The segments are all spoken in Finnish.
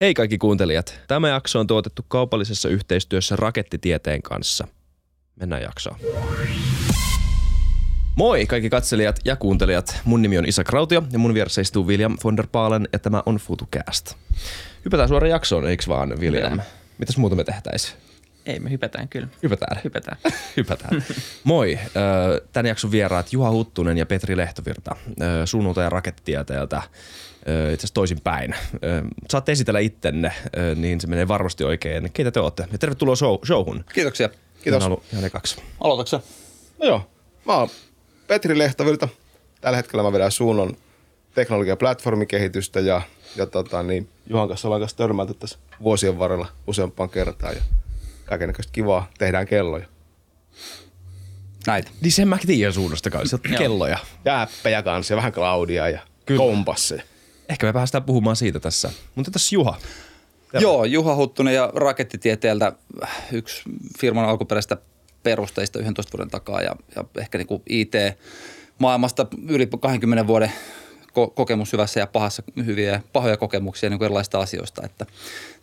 Hei kaikki kuuntelijat. Tämä jakso on tuotettu kaupallisessa yhteistyössä Rakettitieteen kanssa. Mennään jaksoon. Moi kaikki katselijat ja kuuntelijat. Mun nimi on Isa Krautio ja mun vieressä istuu William von der Paalen ja tämä on FutuCast. Hypätään suoraan jaksoon, eiks vaan William? Hypätään. Mitäs muuta me tehtäis? Ei, me hypätään kyllä. Hypätään. Hypätään. Hypätään. Moi. Tän jakson vieraat Juha Huttunen ja Petri Lehtovirta ö, suunnalta ja rakettitieteeltä. Itse asiassa toisinpäin. Saatte esitellä ittenne, niin se menee varmasti oikein. Keitä te olette? Ja tervetuloa show, showhun. Kiitoksia. Kiitos. Kiitos. Ihan ekaksi. Aloitatko No joo. Mä oon Petri Lehtovirta. Tällä hetkellä mä vedän suunnan teknologia- ja platformikehitystä ja, ja tota, niin, Juhan kanssa ollaan kanssa törmäilty tässä vuosien varrella useampaan kertaan ja kaikennäköistä kivaa. Tehdään kelloja. Näitä. Niin sen mä tiedän suunnasta kanssa. Kelloja. Ja appeja kanssa ja vähän Claudia ja Kyllä. kompasseja. Ehkä me päästään puhumaan siitä tässä. Mutta tässä Juha. Terve. Joo, Juha Huttunen ja Rakettitieteeltä yksi firman alkuperäistä perusteista 11 vuoden takaa ja, ja ehkä niin kuin IT-maailmasta yli 20 vuoden ko- kokemus hyvässä ja pahassa, hyviä ja pahoja kokemuksia niin kuin erilaisista asioista, että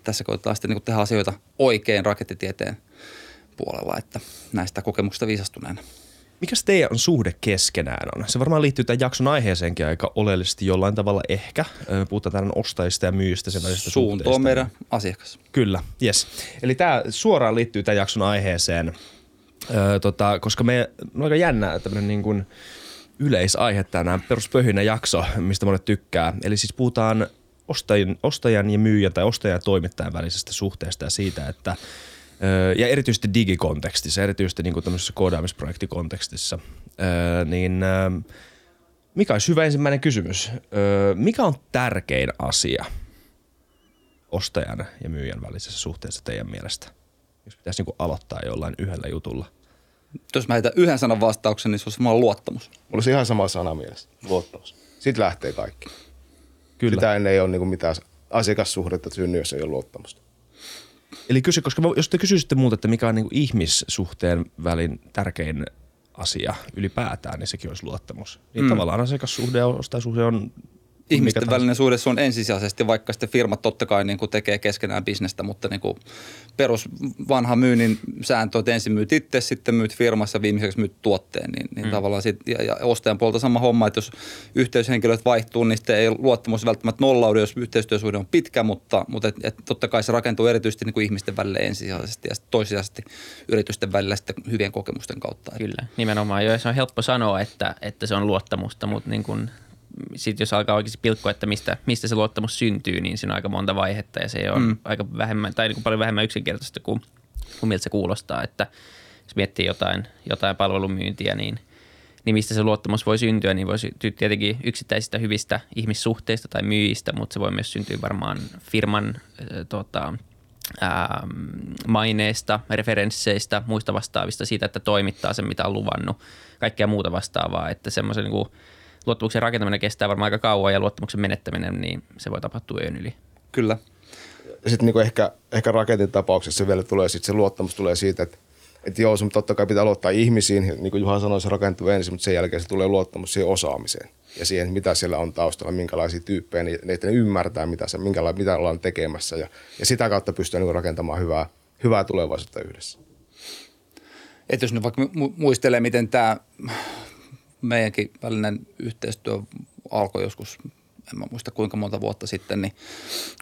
tässä koitetaan sitten niin kuin tehdä asioita oikein rakettitieteen puolella, että näistä kokemuksista viisastuneena. Mikäs teidän suhde keskenään on? Se varmaan liittyy tämän jakson aiheeseenkin aika oleellisesti jollain tavalla ehkä. Puhutaan tämän ostajista ja myyjistä sen välisestä Suunto on meidän asiakas. Kyllä, yes. Eli tämä suoraan liittyy tämän jakson aiheeseen, öö, tota, koska me on aika jännä tämmöinen niin kuin yleisaihe tänään, peruspöhinä jakso, mistä monet tykkää. Eli siis puhutaan ostajan, ostajan ja myyjän tai ostajan ja toimittajan välisestä suhteesta ja siitä, että ja erityisesti digikontekstissa, erityisesti niin kuin tämmöisessä koodaamisprojektikontekstissa, niin mikä olisi hyvä ensimmäinen kysymys? Mikä on tärkein asia ostajan ja myyjän välisessä suhteessa teidän mielestä? Jos pitäisi niin aloittaa jollain yhdellä jutulla. Jos mä heitän yhden sanan vastauksen, niin se on semmoinen luottamus. Olisi ihan sama sana mielessä. Luottamus. Sitten lähtee kaikki. Kyllä. Sitä ennen ei ole niin mitään asiakassuhdetta synny, jos ei ole luottamusta. Eli kysy, koska mä- jos te kysyisitte muuta, että mikä on niin ihmissuhteen välin tärkein asia ylipäätään, niin sekin olisi luottamus. Niin mm. tavallaan asiakassuhde ja ostajasuhde on Ihmisten välinen suhde se on ensisijaisesti, vaikka sitten firmat totta kai niin kuin tekee keskenään bisnestä, mutta niin kuin perus vanha myynnin sääntö, että ensin myyt itse, sitten myyt firmassa, viimeiseksi myyt tuotteen, niin, niin mm. tavallaan sit, ja, ja, ostajan puolelta sama homma, että jos yhteyshenkilöt vaihtuu, niin sitten ei luottamus välttämättä nollaudu, jos yhteistyösuhde on pitkä, mutta, mutta et, et totta kai se rakentuu erityisesti niin kuin ihmisten välille ensisijaisesti ja toisijaisesti yritysten välillä sitten hyvien kokemusten kautta. Kyllä, nimenomaan. Joo, se on helppo sanoa, että, että se on luottamusta, mutta niin kun, sit jos alkaa oikeasti pilkkoa, että mistä, mistä se luottamus syntyy, niin siinä on aika monta vaihetta ja se on mm. aika vähemmän, tai niin kuin paljon vähemmän yksinkertaista kuin, kuin miltä se kuulostaa, että jos miettii jotain, jotain palvelumyyntiä, niin niin mistä se luottamus voi syntyä, niin voi syntyä tietenkin yksittäisistä hyvistä ihmissuhteista tai myyjistä, mutta se voi myös syntyä varmaan firman äh, tota, ää, maineesta, referensseistä, muista vastaavista, siitä, että toimittaa sen, mitä on luvannut, kaikkea muuta vastaavaa, että semmoisen niin luottamuksen rakentaminen kestää varmaan aika kauan ja luottamuksen menettäminen, niin se voi tapahtua yön yli. Kyllä. Ja sitten niinku ehkä, ehkä raketin tapauksessa vielä tulee sit se luottamus tulee siitä, että että joo, sun totta kai pitää aloittaa ihmisiin, niin kuin Juha sanoi, se rakentuu ensin, mutta sen jälkeen se tulee luottamus siihen osaamiseen ja siihen, mitä siellä on taustalla, minkälaisia tyyppejä, niin että ne ymmärtää, mitä, se, minkäla- mitä ollaan tekemässä ja, ja sitä kautta pystyy niin rakentamaan hyvää, hyvää tulevaisuutta yhdessä. Että jos nyt vaikka mu- muistelee, miten tämä meidänkin välinen yhteistyö alkoi joskus, en mä muista kuinka monta vuotta sitten, niin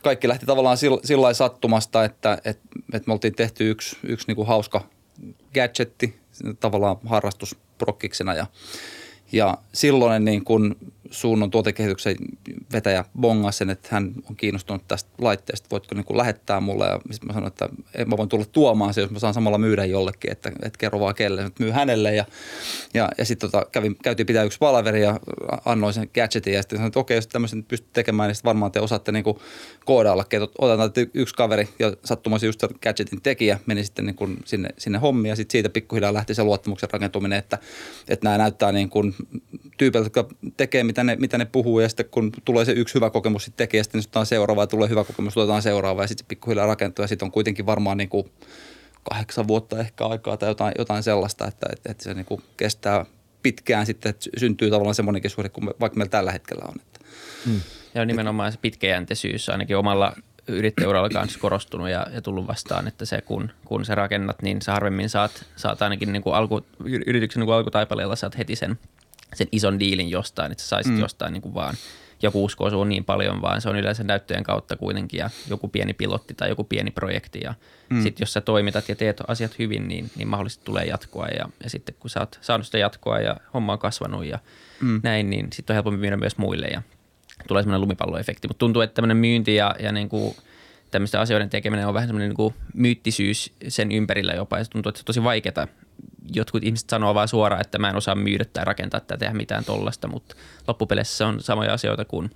kaikki lähti tavallaan sillä lailla sattumasta, että, että, että me oltiin tehty yksi, yksi niin kuin hauska gadgetti tavallaan harrastusprokkiksena ja, ja silloinen niin kuin suunnon tuotekehityksen vetäjä bongasi sen, että hän on kiinnostunut tästä laitteesta, voitko niin kuin lähettää mulle? Ja sitten mä sanoin, että mä voin tulla tuomaan se, jos mä saan samalla myydä jollekin, että, että kerro vaan kelle, että myy hänelle ja, ja, ja sitten tota, kävin, käytiin pitää yksi palaveri ja annoin sen gadgetin. Ja sitten sanoin, että okei, jos tämmöisen pystyt tekemään, niin sitten varmaan te osaatte niin että otetaan yksi kaveri ja sattumasi just sen gadgetin tekijä meni sitten niin kuin sinne, sinne hommiin. Ja sitten siitä pikkuhiljaa lähti se luottamuksen rakentuminen, että, että nämä näyttää niin kuin tyypeiltä, jotka tekee mitä ne, mitä ne puhuu ja sitten kun tulee se yksi hyvä kokemus sitten tekee, sitten otetaan seuraava ja tulee hyvä kokemus, otetaan seuraava ja sitten se pikkuhiljaa rakentuu ja sitten on kuitenkin varmaan niin kuin kahdeksan vuotta ehkä aikaa tai jotain, jotain sellaista, että, että, että se niin kuin kestää pitkään sitten, että syntyy tavallaan semmoinenkin suhde kuin me, vaikka meillä tällä hetkellä on. Että. Ja nimenomaan se pitkäjänteisyys ainakin omalla yrittäjäuralla kanssa korostunut ja, ja tullut vastaan, että se kun, kun sä rakennat, niin sä harvemmin saat, saat ainakin niin kuin alku, yrityksen niin kuin alkutaipaleella saat heti sen, sen ison diilin jostain, että sä saisit mm. jostain niin kuin vaan joku uskoo suun niin paljon, vaan se on yleensä näyttöjen kautta kuitenkin ja joku pieni pilotti tai joku pieni projekti ja mm. sitten jos sä toimitat ja teet asiat hyvin, niin, niin mahdollisesti tulee jatkoa ja, ja sitten kun sä oot saanut sitä jatkoa ja homma on kasvanut ja mm. näin, niin sitten on helpompi myydä myös muille ja tulee semmoinen lumipalloefekti. Mutta tuntuu, että tämmöinen myynti ja, ja niin kuin tämmöisten asioiden tekeminen on vähän semmoinen niin kuin myyttisyys sen ympärillä jopa. Ja se tuntuu, että se on tosi vaikeaa. Jotkut ihmiset sanoo vaan suoraan, että mä en osaa myydä tai rakentaa tai tehdä mitään tollasta, mutta loppupeleissä se on samoja asioita kuin,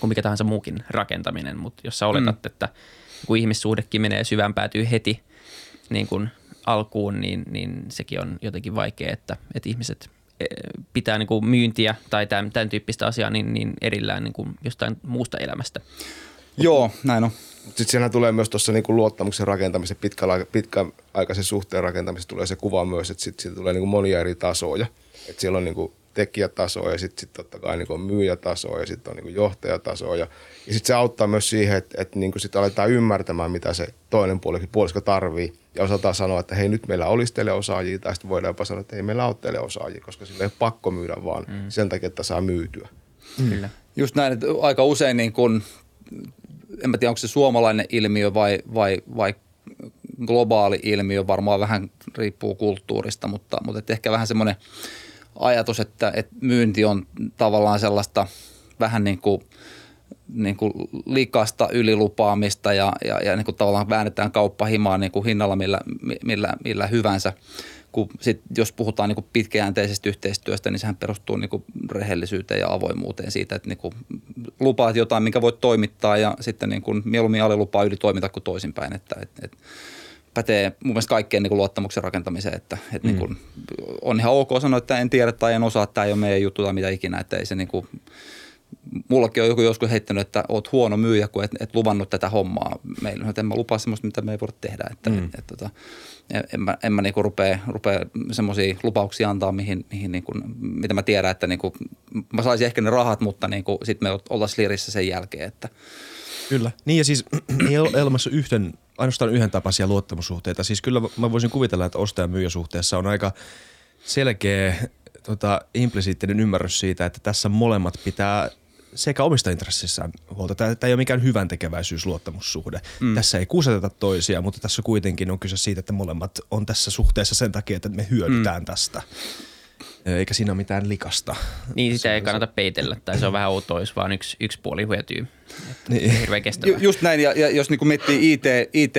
kuin mikä tahansa muukin rakentaminen. Mutta jos sä oletat, mm. että kun ihmissuhdekin menee syvään päätyy heti niin kuin alkuun, niin, niin sekin on jotenkin vaikea, että, että ihmiset pitää niin kuin myyntiä tai tämän, tämän tyyppistä asiaa niin, niin erillään niin kuin jostain muusta elämästä. Joo, näin on. Sitten siellä tulee myös tuossa niin kuin luottamuksen rakentamisen, pitkäaikaisen suhteen rakentamisessa tulee se kuva myös, että sitten siitä tulee niin kuin monia eri tasoja. Että siellä on niin kuin tekijätaso ja sitten sit totta kai niin myyjätaso ja sitten on niin johtajataso. Ja, ja sitten se auttaa myös siihen, että, että niin sitten aletaan ymmärtämään, mitä se toinen puolikin puolisko tarvii. Ja osataan sanoa, että hei nyt meillä olisi teille osaajia tai sitten voidaan jopa sanoa, että ei meillä ole teille osaajia, koska sillä ei ole pakko myydä vaan mm. sen takia, että saa myytyä. Mm. Kyllä. Just näin, että aika usein niin kun, en mä tiedä onko se suomalainen ilmiö vai, vai, vai globaali ilmiö, varmaan vähän riippuu kulttuurista, mutta, mutta ehkä vähän semmoinen – ajatus, että, että myynti on tavallaan sellaista vähän niin kuin, niin kuin likasta ylilupaamista ja, ja, ja niin kuin tavallaan väännetään kauppahimaa niin kuin hinnalla millä, millä, millä hyvänsä. Kun sit, jos puhutaan niin kuin pitkäjänteisestä yhteistyöstä, niin sehän perustuu niin kuin rehellisyyteen ja avoimuuteen siitä, että niin kuin lupaat jotain, minkä voit toimittaa ja sitten niin kuin mieluummin alilupaa yli toimita kuin toisinpäin. Että, että, että pätee mun mielestä kaikkeen niin kuin luottamuksen rakentamiseen, että, että mm. niin kuin, on ihan ok sanoa, että en tiedä tai en osaa, tämä ei ole meidän juttu tai mitä ikinä, että ei se niin kuin, mullakin on joku joskus heittänyt, että oot huono myyjä, kun et, et luvannut tätä hommaa meille. Että en mä lupaa semmoista, mitä me ei voida tehdä. Että, mm. et, et, tota, en mä, en mä niinku rupea, rupea semmoisia lupauksia antaa, mihin, mihin niinku, mitä mä tiedän, että niinku, mä saisin ehkä ne rahat, mutta niinku, sitten me oltaisiin lirissä sen jälkeen. Että. Kyllä. Niin ja siis ei ole olemassa yhden ainoastaan yhden tapaisia luottamussuhteita. Siis kyllä mä voisin kuvitella, että ostaja-myyjäsuhteessa on aika selkeä tota, implisiittinen ymmärrys siitä, että tässä molemmat pitää sekä omista intressissään huolta. Tämä, tämä ei ole mikään hyvän tekeväisyys luottamussuhde. Mm. Tässä ei kuseteta toisia, mutta tässä kuitenkin on kyse siitä, että molemmat on tässä suhteessa sen takia, että me hyödytään mm. tästä eikä siinä ole mitään likasta. Niin, sitä ei kannata peitellä, tai se on vähän outoa, jos vaan yksi, yksi puoli hyötyy. Niin. Hirveän kestävä. Just näin, ja, ja jos niinku miettii IT, IT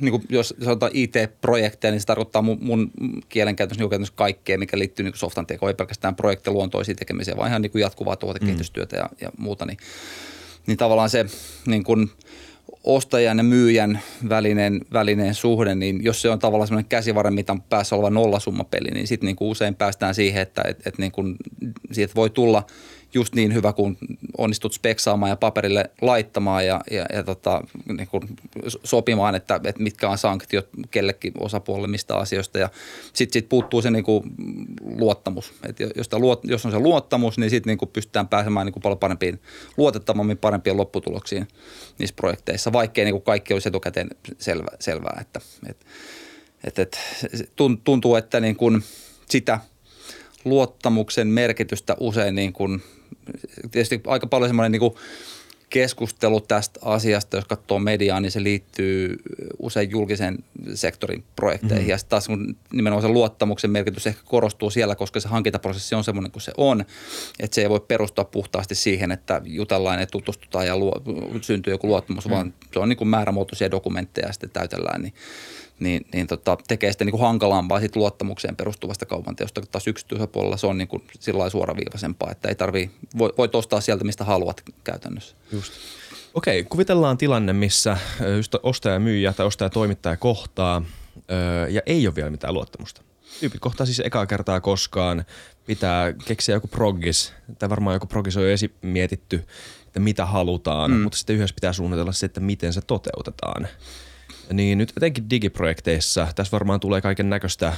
niinku jos sanotaan IT-projekteja, niin se tarkoittaa mun, mun kielenkäytössä niinku käytännössä kaikkea, mikä liittyy niinku softan tekoon, ei pelkästään projektiluontoisiin tekemiseen, vaan ihan niinku jatkuvaa tuotekehitystyötä mm. ja, ja muuta. Niin, niin tavallaan se niin kun, ostajan ja myyjän välinen, välinen suhde, niin jos se on tavallaan semmoinen käsivarren mitan päässä oleva nollasummapeli, niin sitten niin usein päästään siihen, että et, et niin kuin siitä voi tulla just niin hyvä, kun onnistut speksaamaan ja paperille laittamaan ja, ja, ja tota, niin kuin sopimaan, että, että mitkä on sanktiot kellekin osapuolelle mistä asioista. Ja sitten sit puuttuu se niin kuin luottamus. Et jos, luot, jos on se luottamus, niin sitten niin pystytään pääsemään niin kuin paljon parempiin, luotettavammin parempiin lopputuloksiin niissä projekteissa, vaikkei niin kuin kaikki olisi etukäteen selvä, selvää. Että, et, et, et, tuntuu, että niin kuin sitä luottamuksen merkitystä usein niin kuin – tietysti aika paljon semmoinen niin kuin keskustelu tästä asiasta, jos katsoo mediaa, niin se liittyy usein julkisen sektorin projekteihin. Mm-hmm. Ja taas kun nimenomaan se luottamuksen merkitys ehkä korostuu siellä, koska se hankintaprosessi on semmoinen kuin se on. Että se ei voi perustua puhtaasti siihen, että jutellaan ja tutustutaan ja luo, syntyy joku luottamus, mm-hmm. vaan se on niin kuin määrämuotoisia dokumentteja ja sitten täytellään. Niin niin, niin tota, tekee sitten niin kuin hankalampaa sit luottamukseen perustuvasta kaupanteosta, kun taas yksityisellä puolella se on niin kuin sillä suoraviivaisempaa, että ei tarvii, voi, voit ostaa sieltä mistä haluat käytännössä. Just. Okei, kuvitellaan tilanne, missä ostaja myyjä tai ostaja toimittaja kohtaa ja ei ole vielä mitään luottamusta. Tyypit kohtaa siis ekaa kertaa koskaan, pitää keksiä joku progis, tai varmaan joku progis on jo esimietitty, että mitä halutaan, mm. mutta sitten yhdessä pitää suunnitella se, että miten se toteutetaan. Niin nyt etenkin digiprojekteissa tässä varmaan tulee kaiken näköistä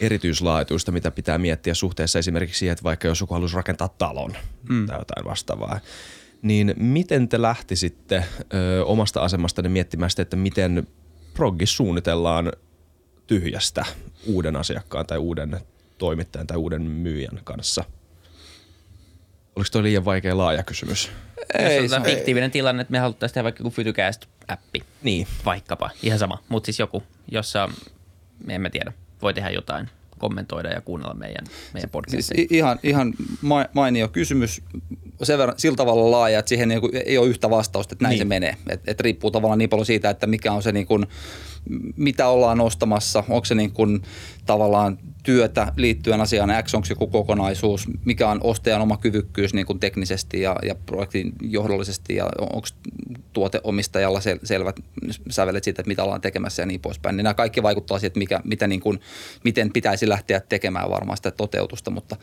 erityislaatuista, mitä pitää miettiä suhteessa esimerkiksi siihen, että vaikka jos joku haluaisi rakentaa talon mm. tai jotain vastaavaa, niin miten te lähtisitte ö, omasta asemastanne miettimään sitä, että miten proggi suunnitellaan tyhjästä uuden asiakkaan tai uuden toimittajan tai uuden myyjän kanssa? Oliko toi liian vaikea laaja kysymys? Ei, se- Jos on fiktiivinen tilanne, että me haluttaisiin tehdä vaikka joku Fytycast-appi, Niin. vaikkapa, ihan sama, mutta siis joku, jossa me emme tiedä, voi tehdä jotain, kommentoida ja kuunnella meidän, meidän podcasteja. Siis ihan, ihan ma- mainio kysymys. Sen verran sillä tavalla laaja, että siihen ei ole yhtä vastausta, että näin Niin. se menee. Et, et riippuu tavallaan niin paljon siitä, että mikä on se, niin kuin, mitä ollaan ostamassa. Onko se niin kuin, tavallaan työtä liittyen asiaan X, onko joku kokonaisuus, mikä on ostajan oma kyvykkyys niin kuin teknisesti ja, ja projektin johdollisesti ja onko tuoteomistajalla sel, selvät sävelet siitä, että mitä ollaan tekemässä ja niin poispäin. Niin nämä kaikki vaikuttaa siihen, että mikä, mitä niin kuin, miten pitäisi lähteä tekemään varmaan sitä toteutusta, mutta,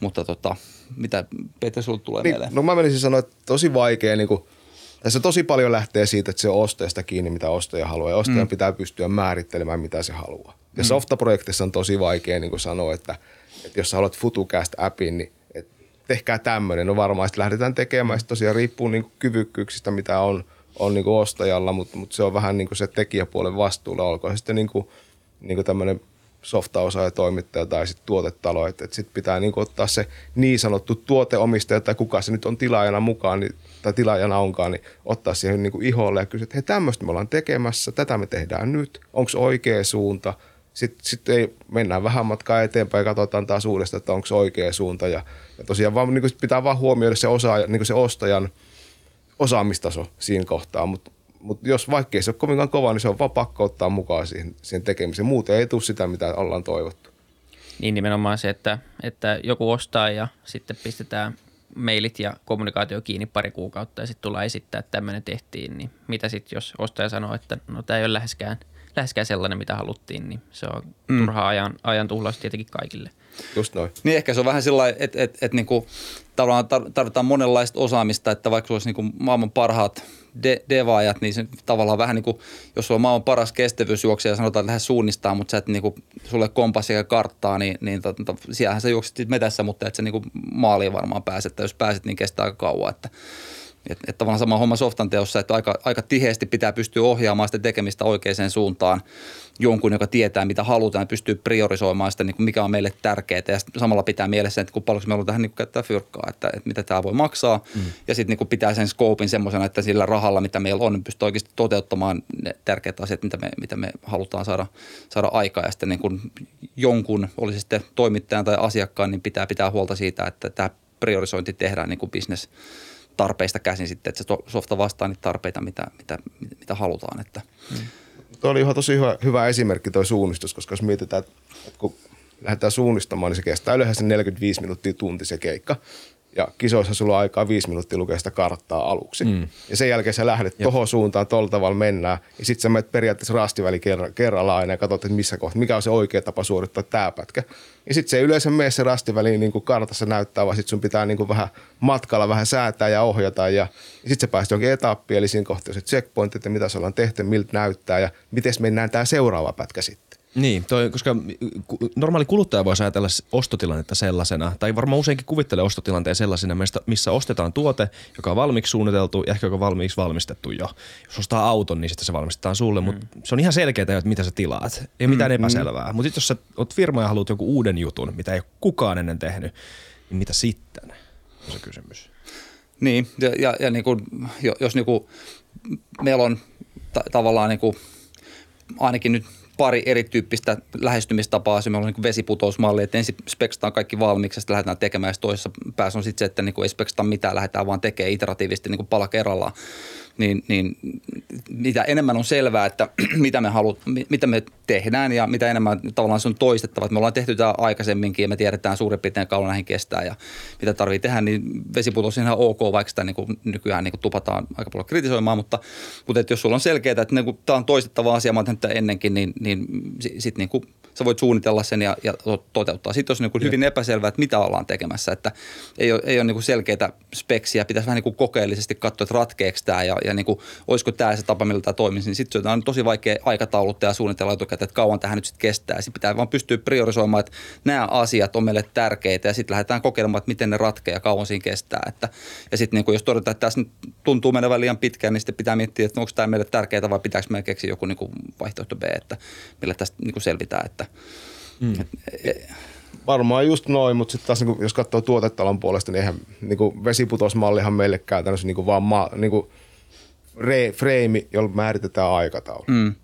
mutta tota, mitä Petri sulle tulee Niin, mieleen? no mä menisin sanoa, että tosi vaikea, niin kuin, tässä tosi paljon lähtee siitä, että se on ostajasta kiinni, mitä ostaja haluaa. Ja ostajan mm. pitää pystyä määrittelemään, mitä se haluaa. Ja mm. softaprojektissa on tosi vaikea niin kuin sanoa, että, että jos sä haluat FutuCast-appin, niin et tehkää tämmöinen. No varmaan sitten lähdetään tekemään. Sitten tosiaan riippuu niin kyvykkyyksistä, mitä on, on niin ostajalla, mutta, mutta se on vähän niin se tekijäpuolen vastuulla. Olkoon se sitten niin kuin, niin kuin tämmöinen softaosaaja, toimittaja tai sitten tuotetalo, että, että sitten pitää niin ottaa se niin sanottu tuoteomistaja tai kuka se nyt on tilaajana mukaan niin, tai tilaajana onkaan, niin ottaa siihen niin iholle ja kysyä, että hei tämmöistä me ollaan tekemässä, tätä me tehdään nyt, onko oikea suunta, sitten sit ei, mennään vähän matkaa eteenpäin ja katsotaan taas uudestaan, että onko se oikea suunta ja, ja tosiaan vaan, niin kuin pitää vaan huomioida se, osaaja, niin kuin se ostajan osaamistaso siinä kohtaa, mutta mut jos vaikka ei se ole kovinkaan kova, niin se on vaan pakko ottaa mukaan siihen, siihen tekemiseen. Muuten ei tule sitä, mitä ollaan toivottu. Niin nimenomaan se, että, että joku ostaa ja sitten pistetään mailit ja kommunikaatio kiinni pari kuukautta ja sitten tullaan esittää, että tämmöinen tehtiin, niin mitä sitten, jos ostaja sanoo, että no tämä ei ole läheskään, läheskään sellainen, mitä haluttiin, niin se on mm. turha ajan, ajan tuhlaus tietenkin kaikille. Just noin. Niin ehkä se on vähän sillä että et, et, niinku, tavallaan tar- tarvitaan monenlaista osaamista, että vaikka sulla olisi niinku maailman parhaat de- devaajat, niin se tavallaan vähän niin kuin, jos sulla on maailman paras kestävyysjuoksija ja sanotaan, että lähde suunnistaa, mutta sä et niinku, sulle kompassia ja karttaa, niin, niin to, to, siellähän sä juokset metässä, mutta et sä niinku maaliin varmaan pääset, tai jos pääset, niin kestää aika kauan, että että et tavallaan sama homma softan teossa, että aika, aika tiheesti pitää pystyä ohjaamaan sitä tekemistä oikeaan suuntaan jonkun, joka tietää, mitä halutaan, ja pystyy priorisoimaan sitä, niin kuin mikä on meille tärkeää. Ja samalla pitää mielessä, että kun paljon me halutaan tähän niin kuin käyttää fyrkkaa, että, että mitä tämä voi maksaa. Mm. Ja sitten niin pitää sen scopein semmoisena, että sillä rahalla, mitä meillä on, niin pystyy oikeasti toteuttamaan ne tärkeät asiat, mitä me, mitä me halutaan saada, saada aikaa. Ja sitten niin kuin jonkun, olisi sitten toimittajan tai asiakkaan, niin pitää pitää huolta siitä, että tämä priorisointi tehdään niin kuin business tarpeista käsin sitten, että se softa vastaa niitä tarpeita, mitä, mitä, mitä halutaan. Että. Mm. Tuo oli ihan tosi hyvä, hyvä esimerkki tuo suunnistus, koska jos mietitään, että kun lähdetään suunnistamaan, niin se kestää yleensä 45 minuuttia tunti se keikka. Ja kisoissa sulla on aikaa viisi minuuttia lukea sitä karttaa aluksi. Mm. Ja sen jälkeen sä lähdet tohon suuntaan, tuolla tavalla mennään. Ja sitten sä menet periaatteessa rastiväli kerran, kerrallaan aina ja katsot, että missä kohtaa, mikä on se oikea tapa suorittaa tämä pätkä. Ja sitten se ei yleensä mene se rastiväli niin kuin kartassa näyttää, vaan sitten sun pitää niin kuin vähän matkalla vähän säätää ja ohjata. Ja, ja sitten sä pääset jonkin etappiin, eli siinä kohtaa se checkpoint, että mitä se ollaan tehty, miltä näyttää ja miten mennään tämä seuraava pätkä sitten. Niin, toi, koska normaali kuluttaja voisi ajatella ostotilannetta sellaisena, tai varmaan useinkin kuvittelee ostotilanteen sellaisena, missä ostetaan tuote, joka on valmiiksi suunniteltu ja ehkä joka on valmiiksi valmistettu jo. Jos ostaa auton, niin sitten se valmistetaan sulle, mm. mutta se on ihan selkeää, että mitä sä tilaat. Ei mitään mm, epäselvää. Mutta jos sä oot firma ja haluat joku uuden jutun, mitä ei ole kukaan ennen tehnyt, niin mitä sitten? On se kysymys. Niin, ja, ja, ja niin kuin, jo- jos niin kuin, meillä on ta- tavallaan niin kuin, ainakin nyt pari erityyppistä lähestymistapaa. Se on niin vesiputousmalli, että ensin speksataan kaikki valmiiksi sitten lähdetään tekemään. Ja toisessa päässä on sitten se, että niin kuin ei speksata mitään, lähdetään vaan tekemään iteratiivisesti niin kuin pala kerrallaan. Niin, niin mitä enemmän on selvää, että mitä me, halut, mi- mitä me tehdään ja mitä enemmän tavallaan se on toistettava. Että me ollaan tehty tämä aikaisemminkin ja me tiedetään suurin piirtein kauan näihin kestää ja mitä tarvii tehdä, niin vesiputous on ihan ok, vaikka sitä niin kuin nykyään niin kuin tupataan aika paljon kritisoimaan, mutta, mutta että jos sulla on selkeää, että niin tämä on toistettava asia, mä oon tehnyt ennenkin, niin, niin sitten niin kuin sä voit suunnitella sen ja, ja to- toteuttaa. Sitten jos on niin hyvin epäselvää, että mitä ollaan tekemässä, että ei ole, ei ole niin kuin selkeitä speksiä, pitäisi vähän niin kuin kokeellisesti katsoa, että ratkeeko tämä ja, ja niin kuin, olisiko tämä se tapa, millä tämä toimisi, niin sitten se on tosi vaikea aikatauluttaa ja suunnitella etukäteen, että kauan tähän nyt sitten kestää. Sitten pitää vaan pystyä priorisoimaan, että nämä asiat on meille tärkeitä ja sitten lähdetään kokeilemaan, että miten ne ratkeaa ja kauan siinä kestää. Että, ja sitten niin jos todetaan, että tässä nyt tuntuu menevän liian pitkään, niin sitten pitää miettiä, että onko tämä meille tärkeää vai pitääkö meidän keksiä joku niin kuin vaihtoehto B, että millä tästä niin kuin selvitään. Että, mm. et, et, Varmaan just noin, mutta sitten taas niin kuin, jos katsoo tuotetalon puolesta, niin eihän niin kuin vesiputosmallihan meille käytännössä niin kuin vaan ma, niin kuin re, frame, jolla määritetään aikataulu. Mm.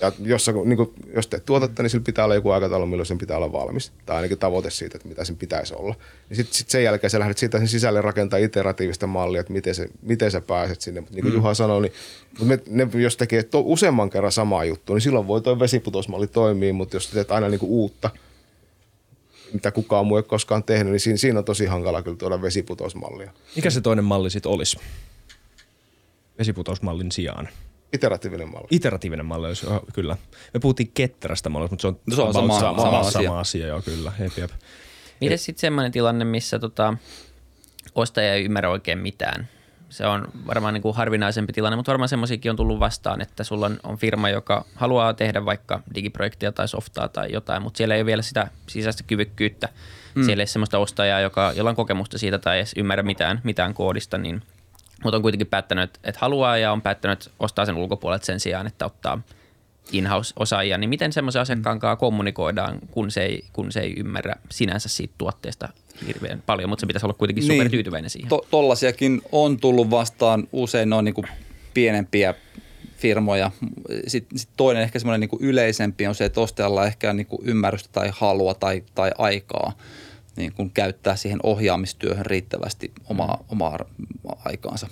Ja jos, niin kuin, jos teet tuotetta, niin sillä pitää olla joku aikataulu, milloin sen pitää olla valmis. Tai ainakin tavoite siitä, että mitä sen pitäisi olla. Niin sitten sit sen jälkeen sä lähdet siitä sen sisälle rakentaa iteratiivista mallia, että miten, se, miten sä pääset sinne. Mutta niin kuin mm. Juha sanoi, niin me, ne, jos tekee to, useamman kerran samaa juttua, niin silloin voi tuo vesiputosmalli toimia, mutta jos teet aina niin kuin uutta – mitä kukaan muu ei koskaan tehnyt, niin siinä, siinä on tosi hankala kyllä tuoda vesiputosmallia. Mikä se toinen malli sitten olisi vesiputosmallin sijaan? Iteratiivinen malli. Iteratiivinen malli olisi, oh, kyllä. Me puhuttiin ketterästä mallista, mutta se on, no, se on sama, sama, sama, asia. sama asia. joo, kyllä. Jep, jep. Miten sitten semmoinen tilanne, missä tota, ostaja ei ymmärrä oikein mitään? se on varmaan niin kuin harvinaisempi tilanne, mutta varmaan semmoisiakin on tullut vastaan, että sulla on, on firma, joka haluaa tehdä vaikka digiprojektia tai softaa tai jotain, mutta siellä ei ole vielä sitä sisäistä kyvykkyyttä. Mm. Siellä ei ole semmoista ostajaa, joka, jolla on kokemusta siitä tai edes ymmärrä mitään, mitään koodista, niin, mutta on kuitenkin päättänyt, että haluaa ja on päättänyt ostaa sen ulkopuolelta sen sijaan, että ottaa in-house-osaajia, niin miten semmoisen asiakkaan kanssa kommunikoidaan, kun se, ei, kun se ei ymmärrä sinänsä siitä tuotteesta hirveän paljon, mutta se pitäisi olla kuitenkin niin, supertyytyväinen siihen. To, tollasiakin on tullut vastaan usein noin niin kuin pienempiä firmoja. Sitten sit toinen ehkä semmoinen niin yleisempi on se, että ostajalla ehkä niin kuin ymmärrystä tai halua tai, tai aikaa niin kuin käyttää siihen ohjaamistyöhön riittävästi omaa, omaa aikaansa.